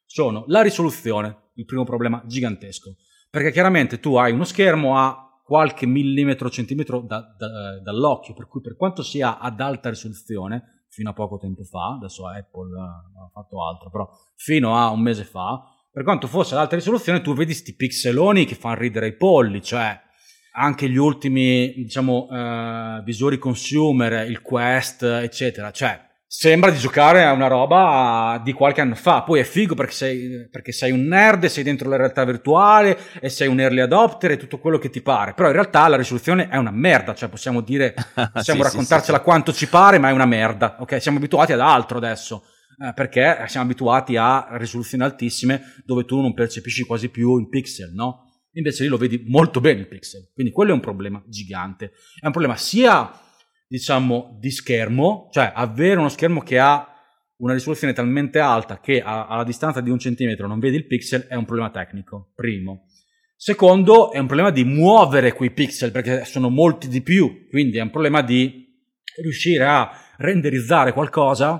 sono la risoluzione, il primo problema gigantesco. Perché chiaramente tu hai uno schermo a qualche millimetro, centimetro da, da, dall'occhio, per cui per quanto sia ad alta risoluzione, fino a poco tempo fa, adesso Apple ha fatto altro, però fino a un mese fa, per quanto fosse ad alta risoluzione, tu vedi questi pixeloni che fanno ridere i polli, cioè anche gli ultimi, diciamo, uh, visori consumer, il Quest, eccetera, cioè sembra di giocare a una roba di qualche anno fa. Poi è figo perché sei, perché sei un nerd, sei dentro la realtà virtuale e sei un early adopter e tutto quello che ti pare. Però in realtà la risoluzione è una merda, cioè possiamo dire, possiamo sì, raccontarcela sì, sì, quanto ci pare, ma è una merda. Ok, siamo abituati ad altro adesso. Eh, perché siamo abituati a risoluzioni altissime dove tu non percepisci quasi più il pixel, no? Invece lì lo vedi molto bene il pixel. Quindi quello è un problema gigante. È un problema sia diciamo, di schermo, cioè avere uno schermo che ha una risoluzione talmente alta che a, alla distanza di un centimetro non vedi il pixel è un problema tecnico, primo. Secondo, è un problema di muovere quei pixel perché sono molti di più, quindi è un problema di riuscire a renderizzare qualcosa,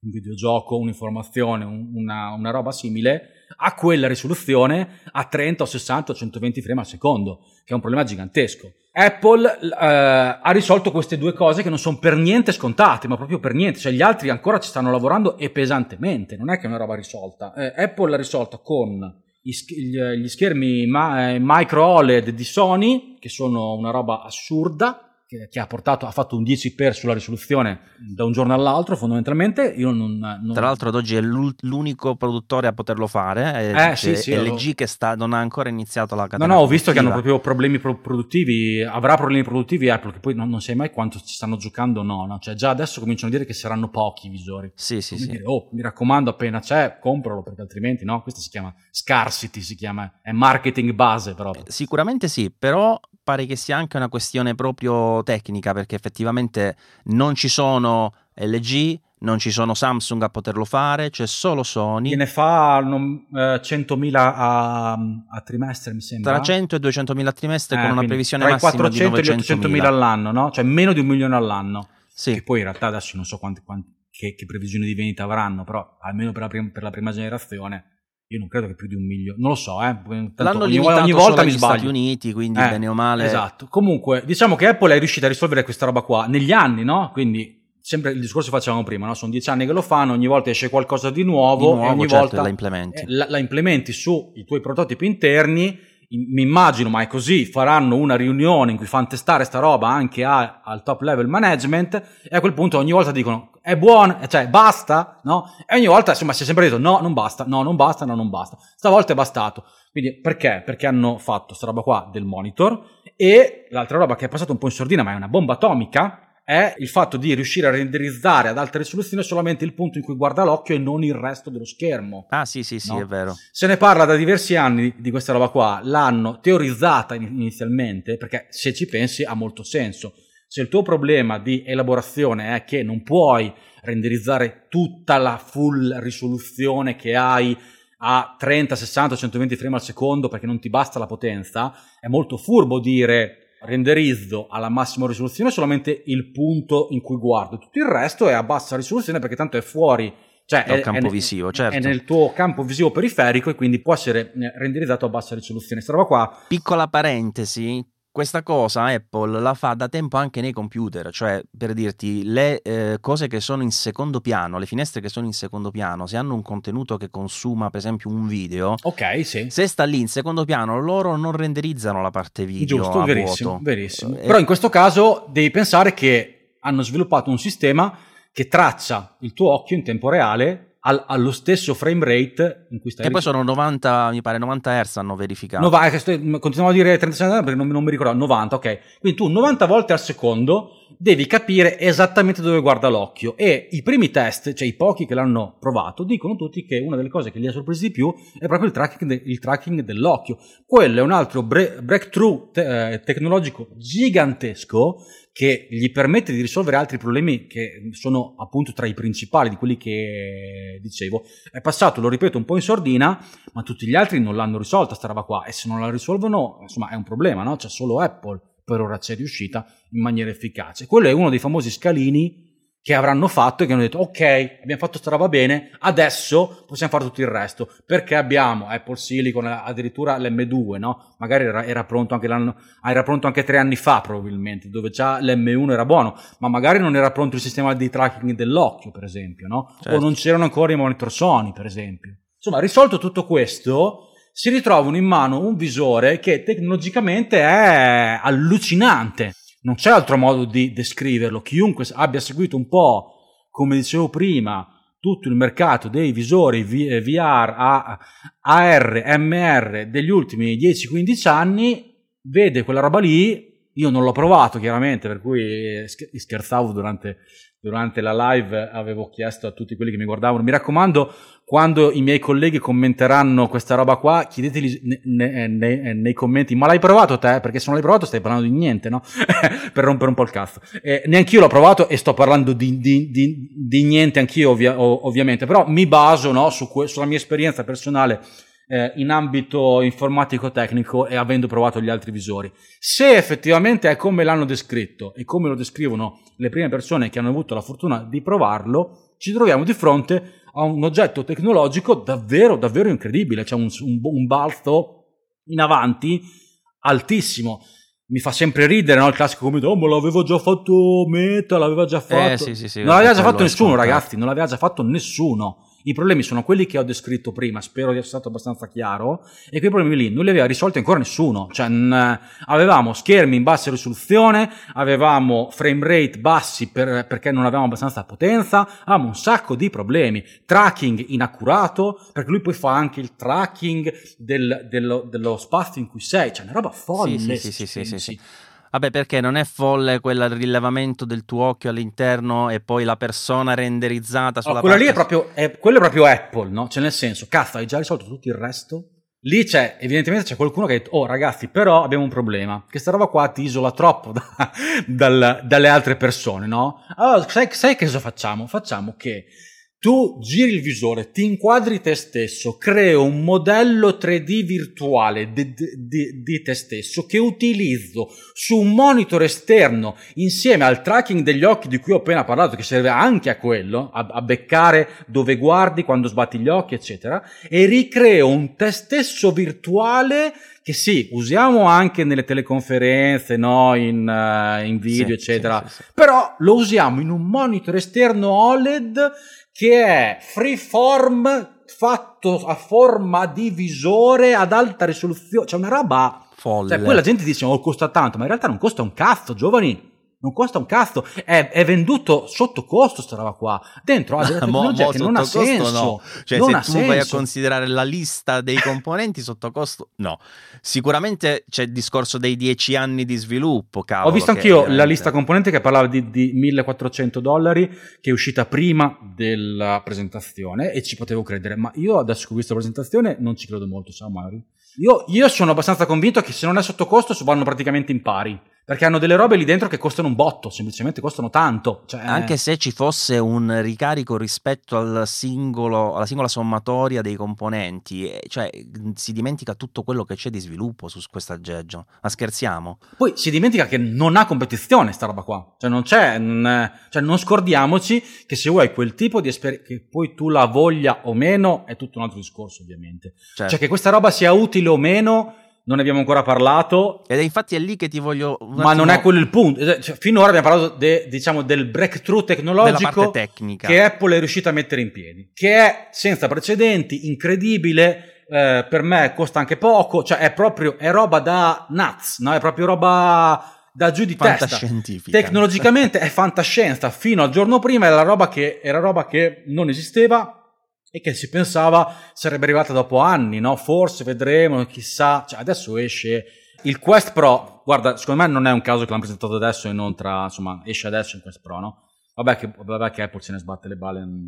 un videogioco, un'informazione, una, una roba simile, a quella risoluzione a 30 o 60 o 120 frame al secondo, che è un problema gigantesco. Apple eh, ha risolto queste due cose che non sono per niente scontate, ma proprio per niente, cioè gli altri ancora ci stanno lavorando e pesantemente, non è che è una roba risolta. Eh, Apple l'ha risolta con gli schermi micro OLED di Sony, che sono una roba assurda, che, che, ha portato, ha fatto un 10 per sulla risoluzione da un giorno all'altro, fondamentalmente. Io non, non... Tra l'altro, ad oggi è l'unico produttore a poterlo fare. È, eh, sì, sì, LG lo... che sta, non ha ancora iniziato la catena. No, no, ho visto che hanno proprio problemi produttivi. Avrà problemi produttivi Apple, che poi non, non sai mai quanto ci stanno giocando o no, no. Cioè, già adesso cominciano a dire che saranno pochi i visori. Sì, sì, Come sì. Dire, oh, mi raccomando, appena c'è, compralo, perché altrimenti no. Questo si chiama scarcity, si chiama, è marketing base proprio. Eh, sicuramente sì, però pare che sia anche una questione proprio tecnica perché effettivamente non ci sono LG, non ci sono Samsung a poterlo fare, c'è solo Sony. Che ne fa non, eh, 100.000 a, a, trimestre, mi sembra. Tra 100 e 200.000 a trimestre eh, con una previsione massima 400 di 400 e 800.000 all'anno, no? Cioè meno di un milione all'anno. Sì. Che poi in realtà adesso non so quanti, quanti, che, che, previsioni di vendita avranno, però almeno per la, prima, per la prima generazione io non credo che più di un milione, non lo so, eh. Tanto L'hanno ogni, ogni volta mi sbaglio. Stati Uniti, quindi eh, bene o male. Esatto. Comunque, diciamo che Apple è riuscita a risolvere questa roba qua negli anni, no? Quindi sempre il discorso che facevamo prima, no? Sono dieci anni che lo fanno, ogni volta esce qualcosa di nuovo, di nuovo e ogni certo, volta la implementi. La, la implementi sui tuoi prototipi interni mi immagino, ma è così, faranno una riunione in cui fanno testare sta roba anche a, al top level management e a quel punto ogni volta dicono è buono, cioè basta, no? E ogni volta insomma si è sempre detto no, non basta, no, non basta, no, non basta. Stavolta è bastato. Quindi perché? Perché hanno fatto sta roba qua del monitor e l'altra roba che è passata un po' in sordina ma è una bomba atomica è il fatto di riuscire a renderizzare ad alta risoluzione solamente il punto in cui guarda l'occhio e non il resto dello schermo. Ah sì sì sì, no? è vero. Se ne parla da diversi anni di questa roba qua, l'hanno teorizzata inizialmente, perché se ci pensi ha molto senso. Se il tuo problema di elaborazione è che non puoi renderizzare tutta la full risoluzione che hai a 30, 60, 120 frame al secondo perché non ti basta la potenza, è molto furbo dire renderizzo alla massima risoluzione solamente il punto in cui guardo, tutto il resto è a bassa risoluzione perché tanto è fuori cioè è, campo è, visivo, certo. è nel tuo campo visivo periferico e quindi può essere eh, renderizzato a bassa risoluzione. Sta roba qua. Piccola parentesi, questa cosa Apple la fa da tempo anche nei computer, cioè per dirti le eh, cose che sono in secondo piano, le finestre che sono in secondo piano, se hanno un contenuto che consuma per esempio un video, ok, sì. se sta lì in secondo piano loro non renderizzano la parte video. Giusto, verissimo, vuoto. verissimo. Eh, Però in questo caso devi pensare che hanno sviluppato un sistema che traccia il tuo occhio in tempo reale al, allo stesso frame rate in cui stai. Che poi sono 90, mi pare 90 Hz hanno verificato. No, va, continuiamo a dire 30 perché non, non, mi ricordo, 90, ok. Quindi tu 90 volte al secondo devi capire esattamente dove guarda l'occhio e i primi test, cioè i pochi che l'hanno provato, dicono tutti che una delle cose che li ha sorpresi di più è proprio il tracking, de, il tracking dell'occhio. Quello è un altro bre- breakthrough te- eh, tecnologico gigantesco che gli permette di risolvere altri problemi che sono appunto tra i principali di quelli che dicevo. È passato, lo ripeto, un po' in sordina, ma tutti gli altri non l'hanno risolta sta roba qua e se non la risolvono, insomma, è un problema, no? C'è solo Apple per ora c'è riuscita in maniera efficace. Quello è uno dei famosi scalini che avranno fatto e che hanno detto ok, abbiamo fatto sta roba bene, adesso possiamo fare tutto il resto, perché abbiamo Apple Silicon, addirittura l'M2, no? Magari era, era, pronto anche l'anno, ah, era pronto anche tre anni fa probabilmente, dove già l'M1 era buono, ma magari non era pronto il sistema di tracking dell'occhio, per esempio, no? Certo. O non c'erano ancora i monitor Sony, per esempio. Insomma, risolto tutto questo, si ritrovano in mano un visore che tecnologicamente è allucinante non c'è altro modo di descriverlo. Chiunque abbia seguito un po', come dicevo prima, tutto il mercato dei visori VR, AR, MR degli ultimi 10-15 anni, vede quella roba lì. Io non l'ho provato chiaramente, per cui scherzavo durante durante la live avevo chiesto a tutti quelli che mi guardavano, mi raccomando, quando i miei colleghi commenteranno questa roba qua, chiedeteli ne, ne, ne, nei commenti, ma l'hai provato te? Perché se non l'hai provato stai parlando di niente, no? per rompere un po' il cazzo. Eh, neanch'io l'ho provato e sto parlando di, di, di, di niente anch'io ovvia, ovviamente, però mi baso no, su que- sulla mia esperienza personale eh, in ambito informatico-tecnico e avendo provato gli altri visori. Se effettivamente è come l'hanno descritto e come lo descrivono le prime persone che hanno avuto la fortuna di provarlo, ci troviamo di fronte a un oggetto tecnologico davvero, davvero incredibile. C'è un, un, un balzo in avanti altissimo mi fa sempre ridere no? il classico commento oh ma l'aveva già fatto Meta l'aveva già eh, fatto eh, sì, sì, sì, non l'aveva già fatto nessuno ragazzi non l'aveva già fatto nessuno I problemi sono quelli che ho descritto prima, spero di essere stato abbastanza chiaro, e quei problemi lì non li aveva risolti ancora nessuno. Cioè, n- avevamo schermi in bassa risoluzione, avevamo frame rate bassi per- perché non avevamo abbastanza potenza, avevamo un sacco di problemi. Tracking inaccurato, perché lui poi fa anche il tracking del, dello, dello, spazio in cui sei, cioè una roba folle. Sì, sì, sì, sì, sì, sì. Vabbè, perché non è folle quel rilevamento del tuo occhio all'interno e poi la persona renderizzata sulla no, quello lì è proprio, è, quello è proprio Apple, no? Cioè nel senso, cazzo, hai già risolto tutto il resto? Lì c'è, evidentemente c'è qualcuno che ha detto, oh ragazzi, però abbiamo un problema, che sta roba qua ti isola troppo da, dal, dalle altre persone, no? Allora, sai, sai che cosa facciamo? Facciamo che tu giri il visore, ti inquadri te stesso, crei un modello 3D virtuale di, di, di, te stesso che utilizzo su un monitor esterno insieme al tracking degli occhi di cui ho appena parlato, che serve anche a quello, a, a beccare dove guardi, quando sbatti gli occhi, eccetera, e ricreo un te stesso virtuale che sì, usiamo anche nelle teleconferenze, no? in, uh, in video, sì, eccetera, sì, sì, però lo usiamo in un monitor esterno OLED che è freeform fatto a forma di visore ad alta risoluzione, cioè una roba folle. Cioè, poi la gente dice oh costa tanto, ma in realtà non costa un cazzo, giovani non costa un cazzo, è, è, venduto sotto costo sta roba qua. Dentro ha della tecnologia mo, mo che non ha senso. No. Cioè, non se tu senso. vai a considerare la lista dei componenti sotto costo, no. Sicuramente c'è il discorso dei 10 anni di sviluppo, cavolo. Ho visto anch'io veramente... la lista componenti che parlava di, di 1400 dollari, che è uscita prima della presentazione e ci potevo credere, ma io adesso che ho visto la presentazione non ci credo molto, sa Mauri? Io, io sono abbastanza convinto che se non è sotto costo vanno praticamente in pari perché hanno delle robe lì dentro che costano un botto, semplicemente costano tanto. Cioè... Anche se ci fosse un ricarico rispetto al singolo, alla singola sommatoria dei componenti, eh, cioè si dimentica tutto quello che c'è di sviluppo su questo aggeggio. Ma scherziamo? Poi si dimentica che non ha competizione sta roba qua, cioè non c'è, non, cioè non scordiamoci che se vuoi quel tipo di esperienza, che poi tu la voglia o meno, è tutto un altro discorso ovviamente. Certo. Cioè che questa roba sia utile o meno non ne abbiamo ancora parlato. Ed è infatti è lì che ti voglio. Ma attimo... non è quello il punto. Eh, cioè, finora abbiamo parlato de, diciamo, del breakthrough tecnologico che Apple è riuscita a mettere in piedi, che è senza precedenti, incredibile. Eh, per me costa anche poco, cioè è proprio è roba da nuts, no? È proprio roba da giù di testa. Tecnologicamente è fantascienza. Fino al giorno prima era roba che, era roba che non esisteva e che si pensava sarebbe arrivata dopo anni, no? Forse vedremo, chissà. Cioè, adesso esce il Quest Pro. Guarda, secondo me non è un caso che l'hanno presentato adesso e non tra, insomma, esce adesso il Quest Pro, no? Vabbè che, vabbè che Apple se ne sbatte le balle. Non,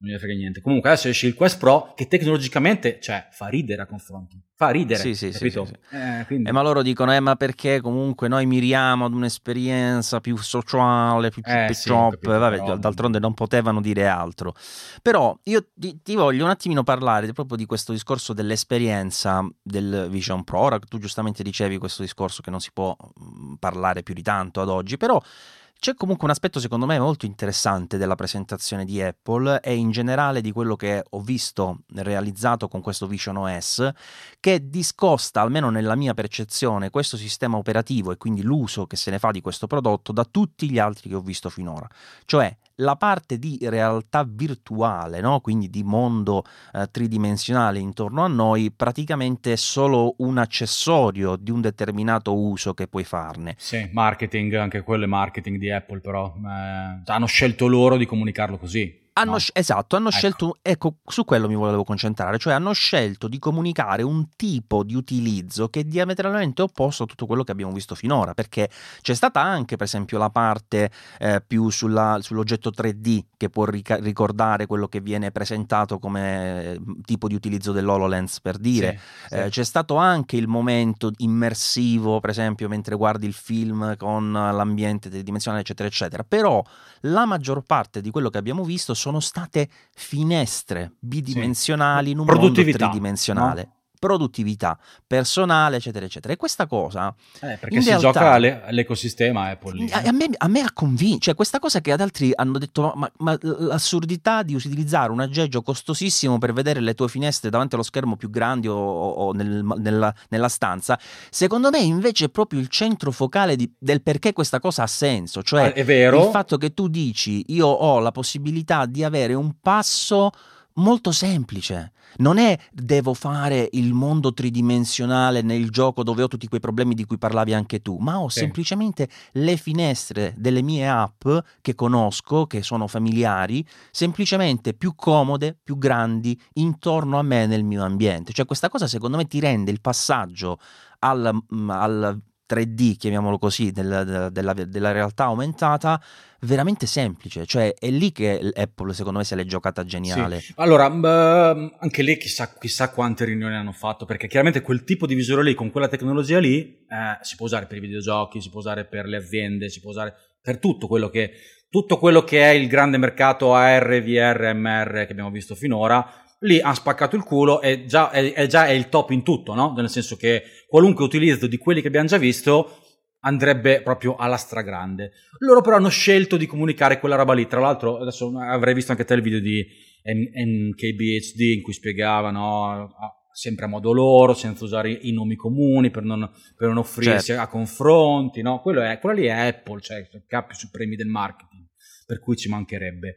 non gli frega niente. Comunque adesso esce il Quest Pro che tecnologicamente, cioè, fa ridere a confronto. Fa ridere, sì, sì, capito? Sì, sì. Eh, eh, ma loro dicono, eh, ma perché comunque noi miriamo ad un'esperienza più sociale, più eh, sì, chop, vabbè, però... d'altronde non potevano dire altro. Però io ti, ti, voglio un attimino parlare proprio di questo discorso dell'esperienza del Vision Pro. Ora tu giustamente dicevi questo discorso che non si può mm, parlare più di tanto ad oggi, però c'è comunque un aspetto secondo me molto interessante della presentazione di Apple e in generale di quello che ho visto realizzato con questo Vision OS che discosta, almeno nella mia percezione, questo sistema operativo e quindi l'uso che se ne fa di questo prodotto da tutti gli altri che ho visto finora. Cioè la parte di realtà virtuale, no? quindi di mondo eh, tridimensionale intorno a noi, praticamente è solo un accessorio di un determinato uso che puoi farne. Sì, marketing, anche quello è marketing di Apple, però eh, hanno scelto loro di comunicarlo così. Hanno, no. Esatto, hanno ecco. scelto, ecco, su quello mi volevo concentrare, cioè hanno scelto di comunicare un tipo di utilizzo che è diametralmente opposto a tutto quello che abbiamo visto finora, perché c'è stata anche, per esempio, la parte eh, più sulla, sull'oggetto 3D che può ric- ricordare quello che viene presentato come eh, tipo di utilizzo dell'HoloLens, per dire. Sì, sì. Eh, c'è stato anche il momento immersivo, per esempio, mentre guardi il film con l'ambiente tridimensionale, eccetera, eccetera. Però la maggior parte di quello che abbiamo visto sono sono state finestre bidimensionali sì. in un mondo tridimensionale. No? Produttività personale, eccetera, eccetera. E questa cosa. Eh, perché si realtà, gioca all'ecosistema Apple. A, a, me, a me ha convinto, cioè questa cosa che ad altri hanno detto, ma, ma, l'assurdità di utilizzare un aggeggio costosissimo per vedere le tue finestre davanti allo schermo più grandi o, o nel, nella, nella, stanza, secondo me invece è proprio il centro focale di, del perché questa cosa ha senso. Cioè ah, il fatto che tu dici, io ho la possibilità di avere un passo molto semplice. Non è devo fare il mondo tridimensionale nel gioco dove ho tutti quei problemi di cui parlavi anche tu, ma ho sì. semplicemente le finestre delle mie app che conosco, che sono familiari, semplicemente più comode, più grandi, intorno a me nel mio ambiente. Cioè questa cosa secondo me ti rende il passaggio al, mm, al 3D, chiamiamolo così, del, della, della, realtà aumentata, veramente semplice. Cioè, è lì che Apple, secondo me, se l'è giocata geniale. Sì. Allora, anche lì chissà, chissà, quante riunioni hanno fatto, perché chiaramente quel tipo di visore lì, con quella tecnologia lì, eh, si può usare per i videogiochi, si può usare per le aziende, si può usare per tutto quello che, tutto quello che è il grande mercato AR, VR, MR che abbiamo visto finora lì ha spaccato il culo e già è, è, già è il top in tutto, no? Nel senso che qualunque utilizzo di quelli che abbiamo già visto andrebbe proprio alla stragrande. Loro però hanno scelto di comunicare quella roba lì. Tra l'altro, adesso avrei visto anche te il video di NKBHD in cui spiegavano sempre a modo loro, senza usare i nomi comuni per non, per non offrirsi certo. a confronti, no? Quello è, quello lì è Apple, cioè i capi supremi del marketing, per cui ci mancherebbe.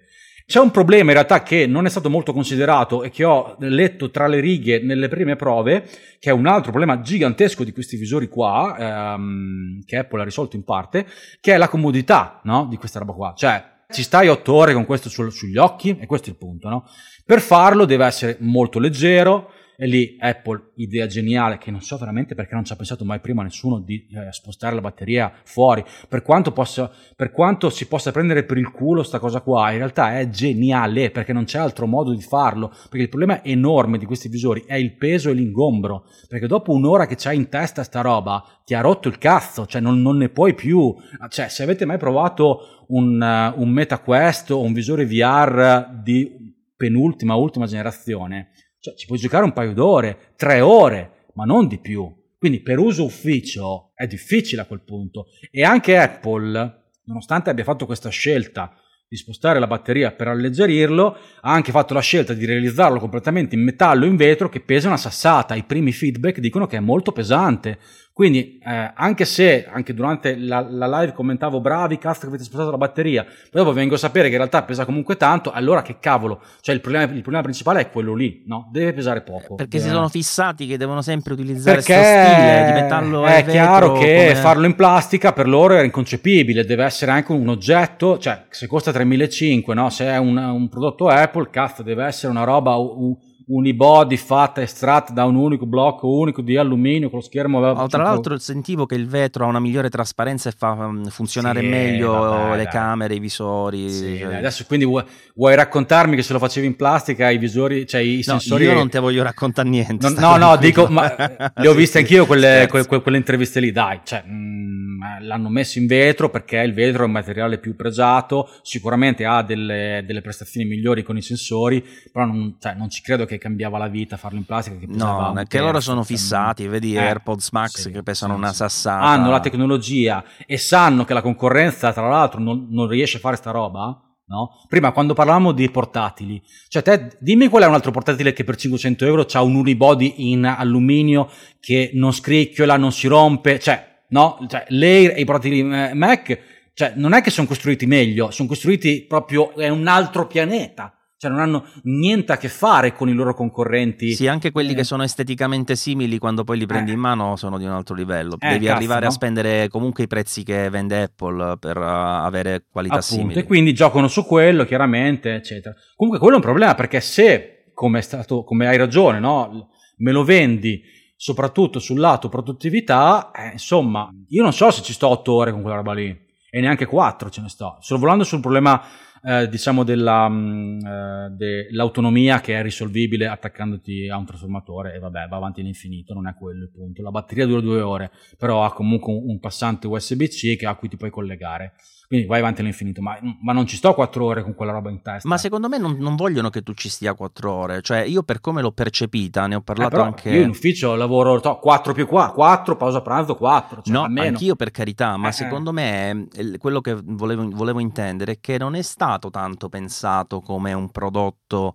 C'è un problema in realtà che non è stato molto considerato e che ho letto tra le righe nelle prime prove, che è un altro problema gigantesco di questi visori qua, ehm, che Apple ha risolto in parte, che è la comodità no? di questa roba qua. Cioè, ci stai otto ore con questo su- sugli occhi, e questo è il punto, no? Per farlo deve essere molto leggero, e lì Apple, idea geniale, che non so veramente perché non ci ha pensato mai prima nessuno di eh, spostare la batteria fuori. Per quanto, possa, per quanto si possa prendere per il culo sta cosa qua, in realtà è geniale perché non c'è altro modo di farlo. Perché il problema enorme di questi visori è il peso e l'ingombro. Perché dopo un'ora che c'hai in testa sta roba, ti ha rotto il cazzo, cioè non, non ne puoi più. Cioè, se avete mai provato un, uh, un MetaQuest o un visore VR di penultima, ultima generazione, cioè, ci puoi giocare un paio d'ore, tre ore, ma non di più. Quindi per uso ufficio è difficile a quel punto. E anche Apple, nonostante abbia fatto questa scelta di spostare la batteria per alleggerirlo, ha anche fatto la scelta di realizzarlo completamente in metallo in vetro che pesa una sassata. I primi feedback dicono che è molto pesante. Quindi, eh, anche se anche durante la, la, live commentavo bravi, cazzo che avete spostato la batteria, poi dopo vengo a sapere che in realtà pesa comunque tanto, allora che cavolo, cioè il problema, il problema principale è quello lì, no? Deve pesare poco. Perché eh. si sono fissati che devono sempre utilizzare questo stile di metallo È chiaro che come... farlo in plastica per loro è inconcepibile, deve essere anche un oggetto, cioè se costa 3.500, no? Se è un, un prodotto Apple, cazzo, deve essere una roba... Un, unibody fatta estratta da un unico blocco unico di alluminio con lo schermo. Oh, tra l'altro sentivo che il vetro ha una migliore trasparenza e fa um, funzionare sì, meglio vabbè, le dai. camere, i visori. Sì, cioè... Adesso quindi vuoi, vuoi, raccontarmi che se lo facevi in plastica i visori, cioè i no, sensori... Io non te voglio raccontare niente. No, no, no dico, ma le ho viste anch'io quelle, que, que, quelle interviste lì, dai, cioè, mh, mm, l'hanno messo in vetro perché il vetro è un materiale più pregiato, sicuramente ha delle, delle prestazioni migliori con i sensori, però non, cioè, non ci credo che cambiava la vita farlo in plastica. Che no, perché loro sono fissati, vedi eh, AirPods Max sì, che pesano sì, una sassata. Hanno la tecnologia e sanno che la concorrenza, tra l'altro, non, non riesce a fare sta roba. No? Prima quando parlavamo di portatili, cioè te dimmi qual è un altro portatile che per 500 euro ha un unibody in alluminio che non scricchiola, non si rompe, cioè, no? Cioè, l'Air e i eh, Mac, cioè, non è che sono costruiti meglio, sono costruiti proprio, è un altro pianeta cioè non hanno niente a che fare con i loro concorrenti. Sì, anche quelli eh. che sono esteticamente simili quando poi li prendi eh. in mano sono di un altro livello. Eh, Devi cazzo, arrivare no? a spendere comunque i prezzi che vende Apple per uh, avere qualità Appunto, simili. E quindi giocano su quello, chiaramente, eccetera. Comunque quello è un problema perché se, come, stato, come hai ragione, no? me lo vendi soprattutto sul lato produttività, eh, insomma, io non so se ci sto otto ore con quella roba lì e neanche quattro ce ne sto. Sto volando sul problema eh, diciamo mm, eh, dell'autonomia che è risolvibile attaccandoti a un trasformatore e vabbè va avanti all'infinito, non è quello il punto. La batteria dura due ore, però ha comunque un, un passante USB-C a cui ti puoi collegare. Quindi vai avanti all'infinito, ma, ma, non ci sto quattro ore con quella roba in testa. Ma secondo me non, non, vogliono che tu ci stia quattro ore, cioè io per come l'ho percepita, ne ho parlato eh, anche... Io in ufficio lavoro to, 4 più qua, 4, pausa pranzo 4. Cioè no, anch'io per carità, ma eh, eh. secondo me quello che volevo, volevo intendere è che non è stato tanto pensato come un prodotto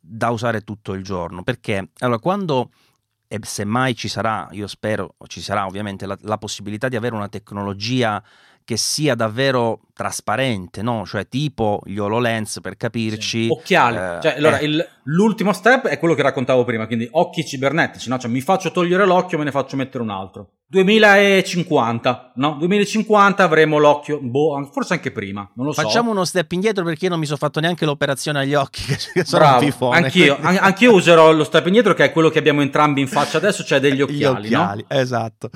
da usare tutto il giorno, perché allora quando e semmai ci sarà, io spero ci sarà ovviamente la, la possibilità di avere una tecnologia che sia davvero trasparente, no? Cioè tipo gli HoloLens per capirci. Sì. Occhiali. Eh, cioè, allora, eh. il, l'ultimo step è quello che raccontavo prima, quindi occhi cibernetici, no? Cioè mi faccio togliere l'occhio, me ne faccio mettere un altro. 2050, no? 2050 avremo l'occhio, boh, forse anche prima, non lo so. Facciamo uno step indietro perché io non mi sono fatto neanche l'operazione agli occhi, che sono Bravo, un pifone. Anch'io, an- anch'io userò lo step indietro che è quello che abbiamo entrambi in faccia adesso, cioè degli occhiali, Gli occhiali, no? esatto.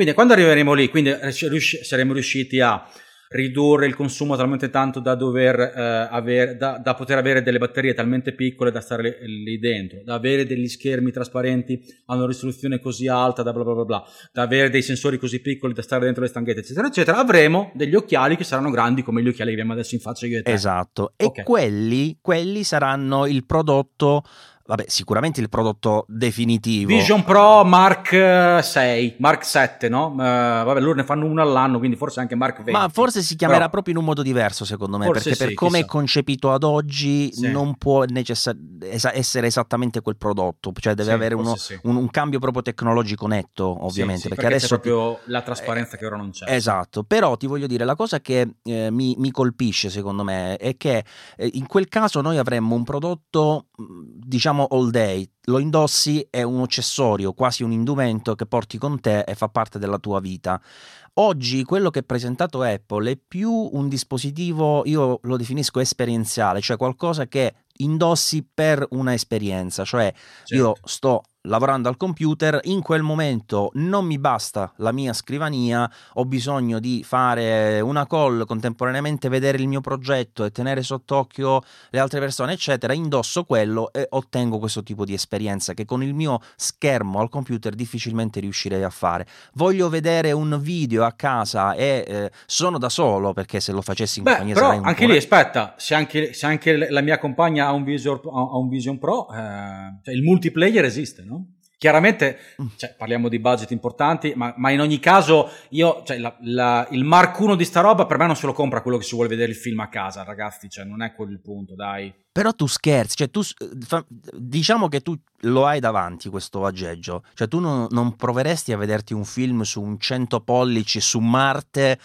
Quindi quando arriveremo lì, quindi riusci- saremo riusciti a ridurre il consumo talmente tanto da, dover, eh, avere, da, da, poter avere delle batterie talmente piccole da stare lì, lì, dentro, da avere degli schermi trasparenti a una risoluzione così alta, da bla bla bla bla, da avere dei sensori così piccoli da stare dentro le stanghette, eccetera, eccetera, avremo degli occhiali che saranno grandi come gli occhiali che abbiamo adesso in faccia io e te. Esatto, e okay. quelli, quelli saranno il prodotto vabbè, sicuramente il prodotto definitivo. Vision Pro Mark 6, Mark 7, no? Uh, vabbè, loro ne fanno uno all'anno, quindi forse anche Mark 20. Ma forse si chiamerà Però... proprio in un modo diverso, secondo me, perché sì, per come chissà. è concepito ad oggi sì. non può necessar- es- essere esattamente quel prodotto, cioè deve sì, avere uno, un, un, cambio proprio tecnologico netto, ovviamente, perché, perché, adesso c'è proprio la trasparenza eh, che ora non c'è. Esatto, però ti voglio dire, la cosa che eh, mi, mi, colpisce, secondo me, è che eh, in quel caso noi avremmo un prodotto, diciamo, diciamo all day, lo indossi è un accessorio, quasi un indumento che porti con te e fa parte della tua vita. Oggi quello che ha presentato Apple è più un dispositivo, io lo definisco esperienziale, cioè qualcosa che indossi per una esperienza, cioè certo. io sto lavorando al computer, in quel momento non mi basta la mia scrivania, ho bisogno di fare una call, contemporaneamente vedere il mio progetto e tenere sott'occhio le altre persone, eccetera, indosso quello e ottengo questo tipo di esperienza che con il mio schermo al computer difficilmente riuscirei a fare. Voglio vedere un video a casa e eh, sono da solo perché se lo facessi in Beh, compagnia però sarei un anche lì aspetta, se anche, se anche, la mia compagna ha un Vision, ha un Vision Pro, eh, cioè il multiplayer esiste, no? Chiaramente mm. cioè, parliamo di budget importanti, ma, ma in ogni caso io, cioè, la, la, il Mark 1 di sta roba per me non se lo compra quello che si vuole vedere il film a casa, ragazzi, cioè non è quello il punto, dai. Però tu scherzi, cioè tu, diciamo che tu lo hai davanti questo aggeggio, cioè tu non, non, proveresti a vederti un film su un 100 pollici su Marte,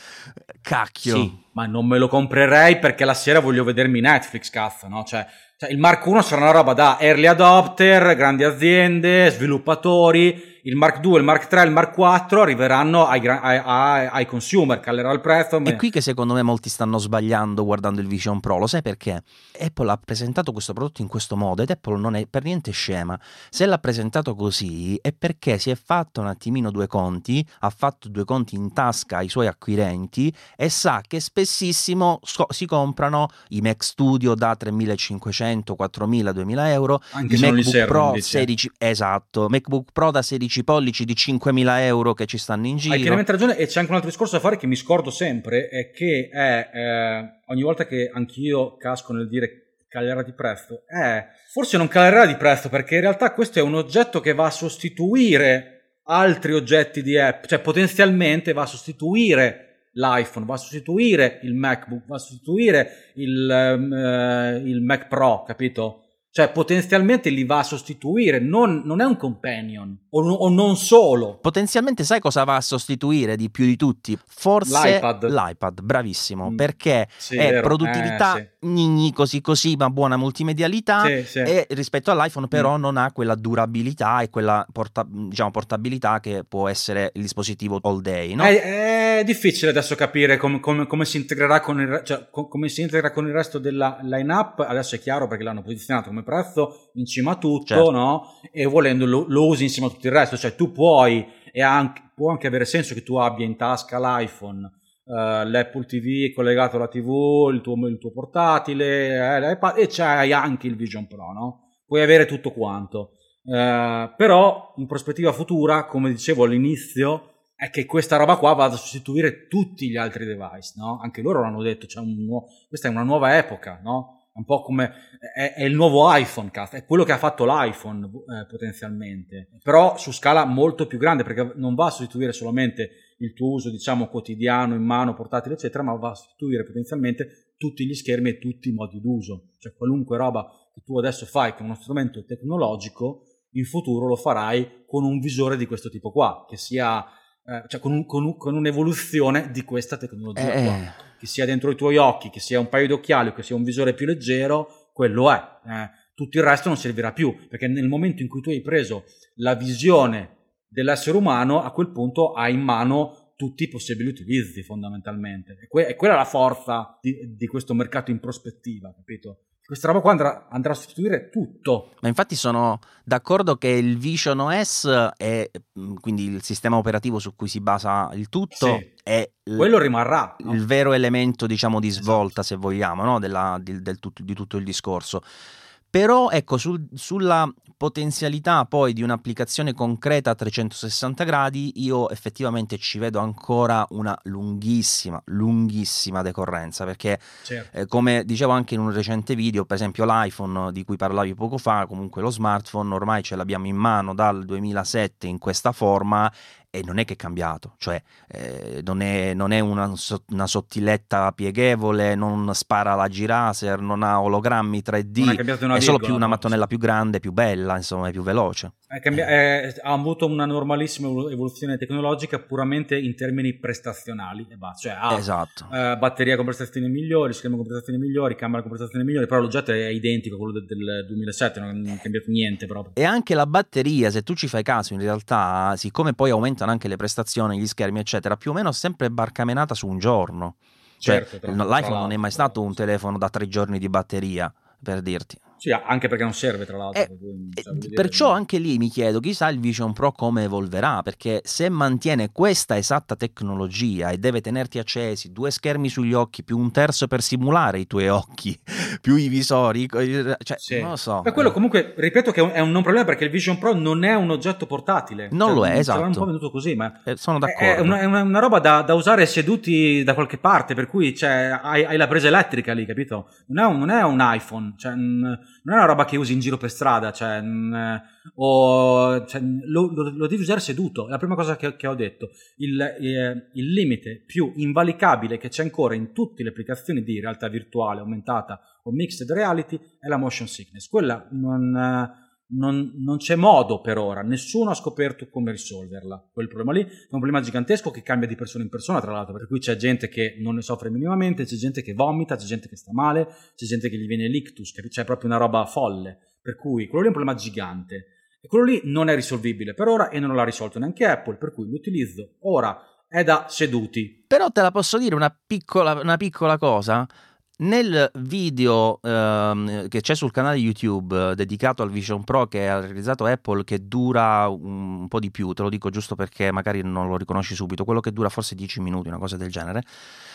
cacchio. Sì, ma non me lo comprerei perché la sera voglio vedermi Netflix, cazzo, no? Cioè, cioè, il Mark 1 sarà una roba da early adopter, grandi aziende, sviluppatori, il Mark 2, il Mark 3, il Mark 4 arriveranno ai, ai, ai, ai consumer, calerà il prezzo. È qui che secondo me molti stanno sbagliando guardando il Vision Pro, lo sai perché? Apple ha presentato questo prodotto in questo modo ed Apple non è per niente scema. Se l'ha presentato così è perché si è fatto un attimino due conti, ha fatto due conti in tasca ai suoi acquirenti e sa che spessissimo si comprano i Mac Studio da 3500, 4000, 2000 euro, Anche i MacBook Pro 16, esatto, MacBook Pro da 16 16 pollici di 5.000 euro che ci stanno in giro. Hai chiaramente ragione e c'è anche un altro discorso da fare che mi scordo sempre, è che è, eh, ogni volta che anch'io casco nel dire calerà di prezzo, è forse non calerà di prezzo perché in realtà questo è un oggetto che va a sostituire altri oggetti di app, cioè potenzialmente va a sostituire l'iPhone, va a sostituire il MacBook, va a sostituire il, uh, il Mac Pro, capito? Cioè, potenzialmente li va a sostituire, non, non è un companion, o, o, non solo. Potenzialmente sai cosa va a sostituire di più di tutti? Forse l'iPad. L'iPad bravissimo, mm. perché sì, è vero. produttività eh, sì. gnigni così così, ma buona multimedialità, sì, e rispetto all'iPhone però mm. non ha quella durabilità e quella porta, diciamo, portabilità che può essere il dispositivo all day, no? È, è difficile adesso capire com, com, come, si integrerà con il, cioè, com, come si integra con il resto della line-up, adesso è chiaro perché l'hanno posizionato come prezzo in cima a tutto, certo. no? E volendo lo, lo, usi insieme a tutto il resto, cioè tu puoi, e anche, può anche avere senso che tu abbia in tasca l'iPhone, uh, l'Apple TV collegato alla TV, il tuo, il tuo portatile, eh, l'iPad, e c'hai anche il Vision Pro, no? Puoi avere tutto quanto. Uh, però in prospettiva futura, come dicevo all'inizio, è che questa roba qua va a sostituire tutti gli altri device, no? Anche loro l'hanno detto, cioè un nuovo, questa è una nuova epoca, no? Un po' come è, è, il nuovo iPhone, cazzo, è quello che ha fatto l'iPhone eh, potenzialmente, però su scala molto più grande perché non va a sostituire solamente il tuo uso, diciamo, quotidiano, in mano, portatile, eccetera, ma va a sostituire potenzialmente tutti gli schermi e tutti i modi d'uso. Cioè qualunque roba che tu adesso fai con uno strumento tecnologico, in futuro lo farai con un visore di questo tipo qua, che sia eh, cioè con, un, con, un, con, un'evoluzione di questa tecnologia eh. qua. Che sia dentro i tuoi occhi, che sia un paio di occhiali o che sia un visore più leggero, quello è. Eh, tutto il resto non servirà più, perché nel momento in cui tu hai preso la visione dell'essere umano, a quel punto hai in mano tutti i possibili utilizzi fondamentalmente. E, que- e quella è la forza di, di, questo mercato in prospettiva, capito? Questa roba qua andrà, andrà, a sostituire tutto. Ma infatti sono d'accordo che il Vision OS è mm, quindi il sistema operativo su cui si basa il tutto. Sì. È quello rimarrà no? il vero elemento, diciamo, di svolta, esatto. se vogliamo, no? Della, di, del tutto, di tutto il discorso. Però ecco, sul, sulla potenzialità poi di un'applicazione concreta a 360 gradi, io effettivamente ci vedo ancora una lunghissima, lunghissima decorrenza, perché certo. eh, come dicevo anche in un recente video, per esempio l'iPhone di cui parlavi poco fa, comunque lo smartphone ormai ce l'abbiamo in mano dal 2007 in questa forma e non è che è cambiato, cioè eh, non, è, non è una, una, sottiletta pieghevole, non spara la giraser, non ha ologrammi 3D, è, è solo più una mattonella più grande, più bella, insomma, è più veloce. Cambia- è, ha avuto una normalissima evoluzione tecnologica puramente in termini prestazionali e basta. Cioè ha esatto. eh, batteria con prestazioni migliori, schermo con prestazioni migliori, camera con prestazioni migliori, però l'oggetto è identico a quello del, del 2007, non è cambiato niente proprio. E anche la batteria, se tu ci fai caso, in realtà, siccome poi aumentano anche le prestazioni, gli schermi, eccetera, più o meno sempre barcamenata su un giorno. Cioè, certo, l'iPhone non è mai stato un telefono da tre giorni di batteria, per dirti. Sì, anche perché non serve tra l'altro. Eh, eh perciò anche lì mi chiedo, chissà il Vision Pro come evolverà, perché se mantiene questa esatta tecnologia e deve tenerti accesi due schermi sugli occhi, più un terzo per simulare i tuoi occhi, più i visori, cioè, sì. non lo so. Per quello comunque, ripeto che è un non problema perché il Vision Pro non è un oggetto portatile. Non cioè, lo è, esatto. un po' venuto così, ma eh, sono d'accordo. È una, è una roba da, da, usare seduti da qualche parte, per cui cioè, hai, hai, la presa elettrica lì, capito? Non è un, non è un iPhone, cioè, non è una roba che usi in giro per strada, cioè, mm, o, cioè, lo, lo, lo, devi usare seduto. La prima cosa che, che ho detto. Il, eh, il, limite più invalicabile che c'è ancora in tutte le applicazioni di realtà virtuale, aumentata o mixed reality è la motion sickness. Quella non, non, non c'è modo per ora, nessuno ha scoperto come risolverla. Quel problema lì è un problema gigantesco che cambia di persona in persona, tra l'altro, per cui c'è gente che non ne soffre minimamente, c'è gente che vomita, c'è gente che sta male, c'è gente che gli viene l'ictus, c'è proprio una roba folle. Per cui quello lì è un problema gigante. E quello lì non è risolvibile per ora e non l'ha risolto neanche Apple, per cui l'utilizzo ora è da seduti. Però te la posso dire una piccola, una piccola cosa? Nel video ehm, che c'è sul canale YouTube dedicato al Vision Pro che ha realizzato Apple, che dura un po' di più, te lo dico giusto perché magari non lo riconosci subito, quello che dura forse 10 minuti, una cosa del genere,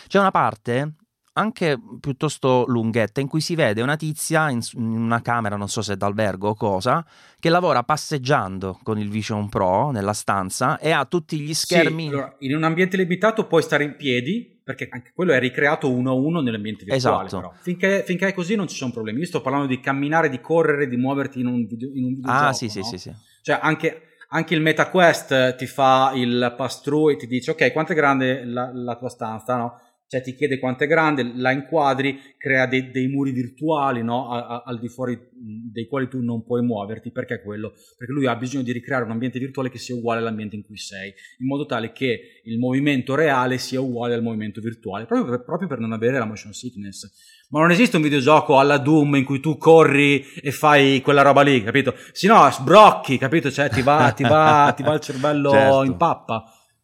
c'è una parte anche piuttosto lunghetta in cui si vede una tizia in, una camera, non so se d'albergo o cosa, che lavora passeggiando con il Vision Pro nella stanza e ha tutti gli schermi. Sì, allora, in un ambiente limitato puoi stare in piedi perché anche quello è ricreato uno a uno nell'ambiente virtuale. Esatto. Finché, finché, è così non ci sono problemi. Io sto parlando di camminare, di correre, di muoverti in un, video, in un videogioco. Ah, sì, no? sì, sì, sì. Cioè, anche, anche il MetaQuest ti fa il pass-through e ti dice, ok, quanto è grande la, la tua stanza, no? Cioè ti chiede quanto è grande, la inquadri, crea dei, dei muri virtuali no? a, a, al di fuori dei quali tu non puoi muoverti, perché quello? Perché lui ha bisogno di ricreare un ambiente virtuale che sia uguale all'ambiente in cui sei, in modo tale che il movimento reale sia uguale al movimento virtuale, proprio per, proprio per non avere la motion sickness. Ma non esiste un videogioco alla Doom in cui tu corri e fai quella roba lì, capito? Se no sbrocchi, capito? Cioè ti va, ti va, ti va il cervello certo. in pappa.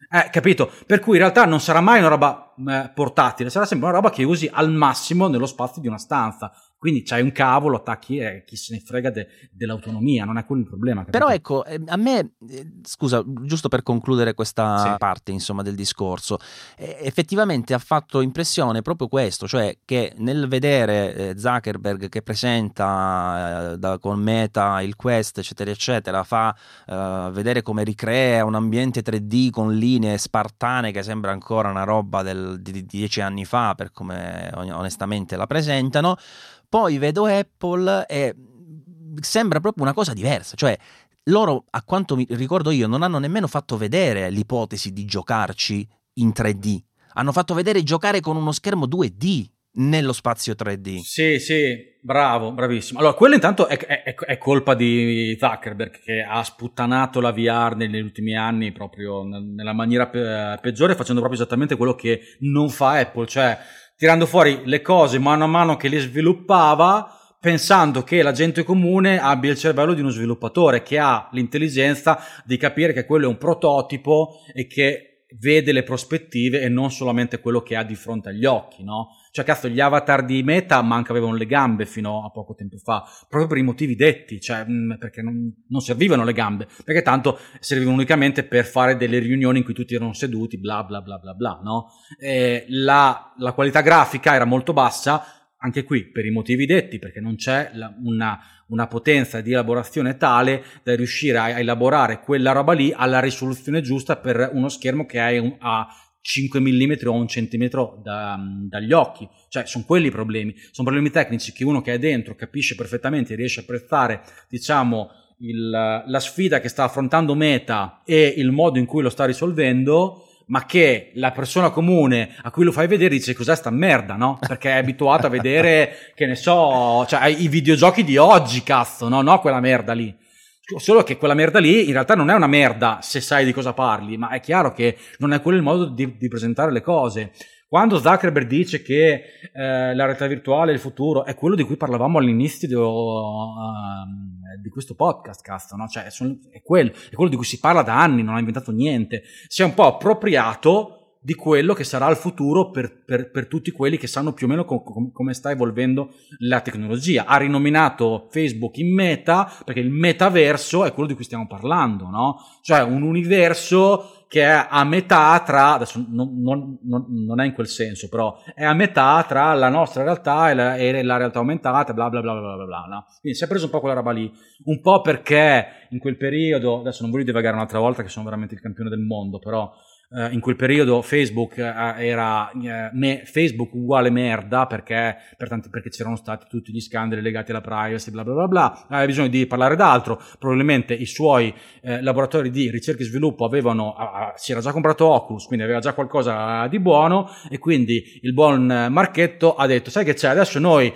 Eh, capito? Per cui in realtà non sarà mai una roba eh, portatile, sarà sempre una roba che usi al massimo nello spazio di una stanza. Quindi c'hai un cavo, lo attacchi e chi se ne frega de, dell'autonomia, non è quello il problema. Capito? Però ecco, eh, a me, eh, scusa, giusto per concludere questa sì. parte insomma del discorso, eh, effettivamente ha fatto impressione proprio questo, cioè che nel vedere eh, Zuckerberg che presenta eh, da, con Meta il Quest, eccetera, eccetera, fa eh, vedere come ricrea un ambiente 3D con linee spartane che sembra ancora una roba del, di, di dieci anni fa, per come onestamente la presentano poi vedo Apple e sembra proprio una cosa diversa, cioè loro, a quanto mi ricordo io, non hanno nemmeno fatto vedere l'ipotesi di giocarci in 3D. Hanno fatto vedere giocare con uno schermo 2D nello spazio 3D. Sì, sì, bravo, bravissimo. Allora, quello intanto è, è, è, colpa di Zuckerberg che ha sputtanato la VR negli ultimi anni proprio nella maniera pe- peggiore, facendo proprio esattamente quello che non fa Apple, cioè tirando fuori le cose mano a mano che le sviluppava pensando che la gente comune abbia il cervello di uno sviluppatore che ha l'intelligenza di capire che quello è un prototipo e che vede le prospettive e non solamente quello che ha di fronte agli occhi, no? Cioè, cazzo, gli avatar di Meta manca avevano le gambe fino a poco tempo fa, proprio per i motivi detti, cioè, mh, perché non, non, servivano le gambe, perché tanto servivano unicamente per fare delle riunioni in cui tutti erano seduti, bla bla bla bla bla, no? La, la qualità grafica era molto bassa, anche qui per i motivi detti, perché non c'è la, una, una, potenza di elaborazione tale da riuscire a, a, elaborare quella roba lì alla risoluzione giusta per uno schermo che ha 5 mm o un centimetro da, dagli occhi. Cioè, sono quelli i problemi. Sono problemi tecnici che uno che è dentro capisce perfettamente, riesce a apprezzare, diciamo, il, la sfida che sta affrontando Meta e il modo in cui lo sta risolvendo ma che la persona comune a cui lo fai vedere dice cos'è sta merda, no? Perché è abituato a vedere, che ne so, cioè i videogiochi di oggi, cazzo, no? No, quella merda lì. Solo che quella merda lì in realtà non è una merda se sai di cosa parli, ma è chiaro che non è quello il modo di, di presentare le cose. Quando Zuckerberg dice che eh, la realtà virtuale è il futuro, è quello di cui parlavamo all'inizio di, uh, di questo podcast, cazzo, no? Cioè, è, quello, è quello di cui si parla da anni, non ha inventato niente. Si è un po' appropriato di quello che sarà il futuro per, per, per tutti quelli che sanno più o meno com, com, come sta evolvendo la tecnologia. Ha rinominato Facebook in meta perché il metaverso è quello di cui stiamo parlando, no? Cioè un universo che è a metà tra, adesso non, non, non, è in quel senso, però è a metà tra la nostra realtà e la, e la realtà aumentata, bla bla bla bla bla bla. No? Quindi si è preso un po' quella roba lì, un po' perché in quel periodo, adesso non voglio divagare un'altra volta che sono veramente il campione del mondo, però Uh, in quel periodo Facebook uh, era uh, me, Facebook uguale merda perché, per tanti, perché c'erano stati tutti gli scandali legati alla privacy, bla bla bla bla. Aveva bisogno di parlare d'altro. Probabilmente i suoi laboratori di ricerca e sviluppo avevano, si era già comprato Oculus, quindi aveva già qualcosa di buono. E quindi il buon Marchetto ha detto: Sai che c'è? Adesso noi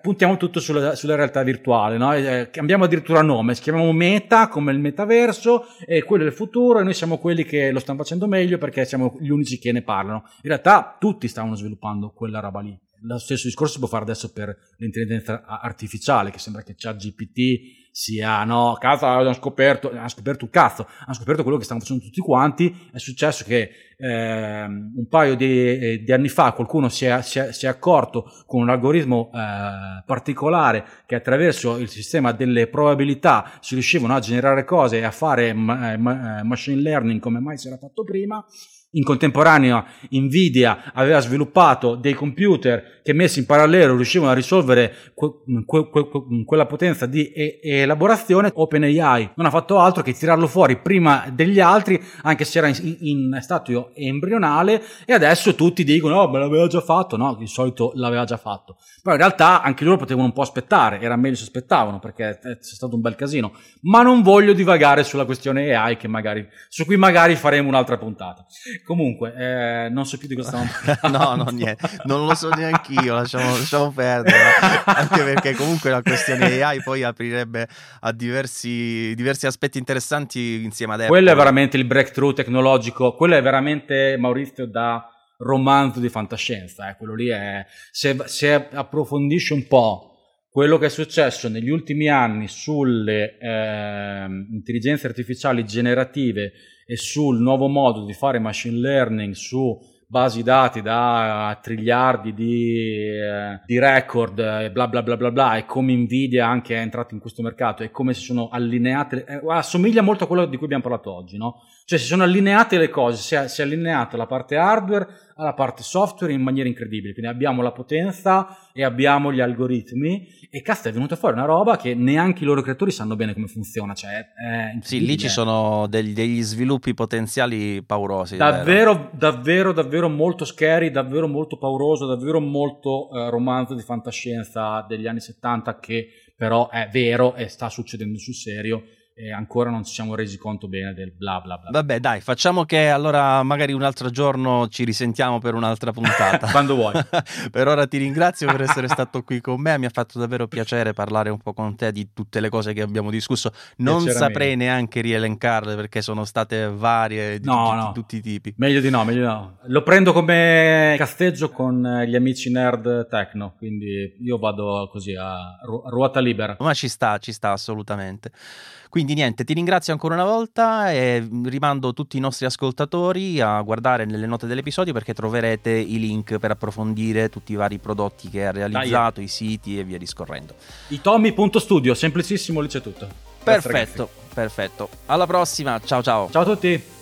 puntiamo tutto sulla, sulla realtà virtuale, no? cambiamo addirittura nome, si chiamiamo Meta come il metaverso, e quello è il futuro, e noi siamo quelli che lo stanno facendo meglio meglio perché siamo gli unici che ne parlano. In realtà tutti stavano sviluppando quella roba lì. Lo stesso discorso si può fare adesso per l'intelligenza artificiale, che sembra che c'ha GPT sia, no, cazzo, hanno scoperto, hanno scoperto un cazzo, hanno scoperto quello che stanno facendo tutti quanti. È successo che eh, un paio di, eh, di, anni fa qualcuno si è, si, è, si è, accorto con un algoritmo eh, particolare che attraverso il sistema delle probabilità si riuscivano a generare cose e a fare ma, ma, machine learning come mai si era fatto prima in contemporanea Nvidia aveva sviluppato dei computer che messi in parallelo riuscivano a risolvere que- que- que- quella potenza di e- elaborazione, OpenAI non ha fatto altro che tirarlo fuori prima degli altri, anche se era in, in stato embrionale, e adesso tutti dicono, oh, me l'aveva già fatto, no, di solito l'aveva già fatto. Però in realtà anche loro potevano un po' aspettare, era meglio se aspettavano, perché c'è stato un bel casino. Ma non voglio divagare sulla questione AI, magari, su cui magari faremo un'altra puntata. Comunque, eh, non so più di cosa stavamo parlando. no, no, niente, non lo so neanche io, lasciamo, lasciamo perdere. Anche perché comunque la questione AI poi aprirebbe a diversi, diversi aspetti interessanti insieme ad Apple. Quello è veramente il breakthrough tecnologico, quello è veramente, Maurizio, da romanzo di fantascienza. Eh. Quello lì è, se, se approfondisci un po' quello che è successo negli ultimi anni sulle eh, intelligenze artificiali generative e sul nuovo modo di fare machine learning su basi dati da triliardi di, eh, di record e bla bla bla bla bla e come Nvidia anche è entrato in questo mercato e come si sono allineate eh, assomiglia molto a quello di cui abbiamo parlato oggi no? cioè si sono allineate le cose si è, si è allineata la parte hardware alla parte software in maniera incredibile. Quindi abbiamo la potenza e abbiamo gli algoritmi e cazzo è venuta fuori una roba che neanche i loro creatori sanno bene come funziona. Cioè, sì, lì ci sono degli, degli sviluppi potenziali paurosi. Davvero, davvero, davvero molto scary, davvero molto pauroso, davvero molto uh, romanzo di fantascienza degli anni 70 che però è vero e sta succedendo sul serio e ancora non ci siamo resi conto bene del bla bla bla. Vabbè, dai, facciamo che allora magari un altro giorno ci risentiamo per un'altra puntata. Quando vuoi. per ora ti ringrazio per essere stato qui con me, mi ha fatto davvero piacere parlare un po' con te di tutte le cose che abbiamo discusso. Non saprei neanche rielencarle perché sono state varie di, no, tutti, no. tutti i tipi. Meglio di no, meglio di no. Lo prendo come casteggio con gli amici nerd techno, quindi io vado così a ruota libera. Ma ci sta, ci sta assolutamente. Quindi niente, ti ringrazio ancora una volta e rimando tutti i nostri ascoltatori a guardare nelle note dell'episodio perché troverete i link per approfondire tutti i vari prodotti che ha realizzato, Dai. i siti e via discorrendo. Itomi.studio, semplicissimo, lì c'è tutto. Perfetto, perfetto. Alla prossima, ciao ciao. Ciao a tutti.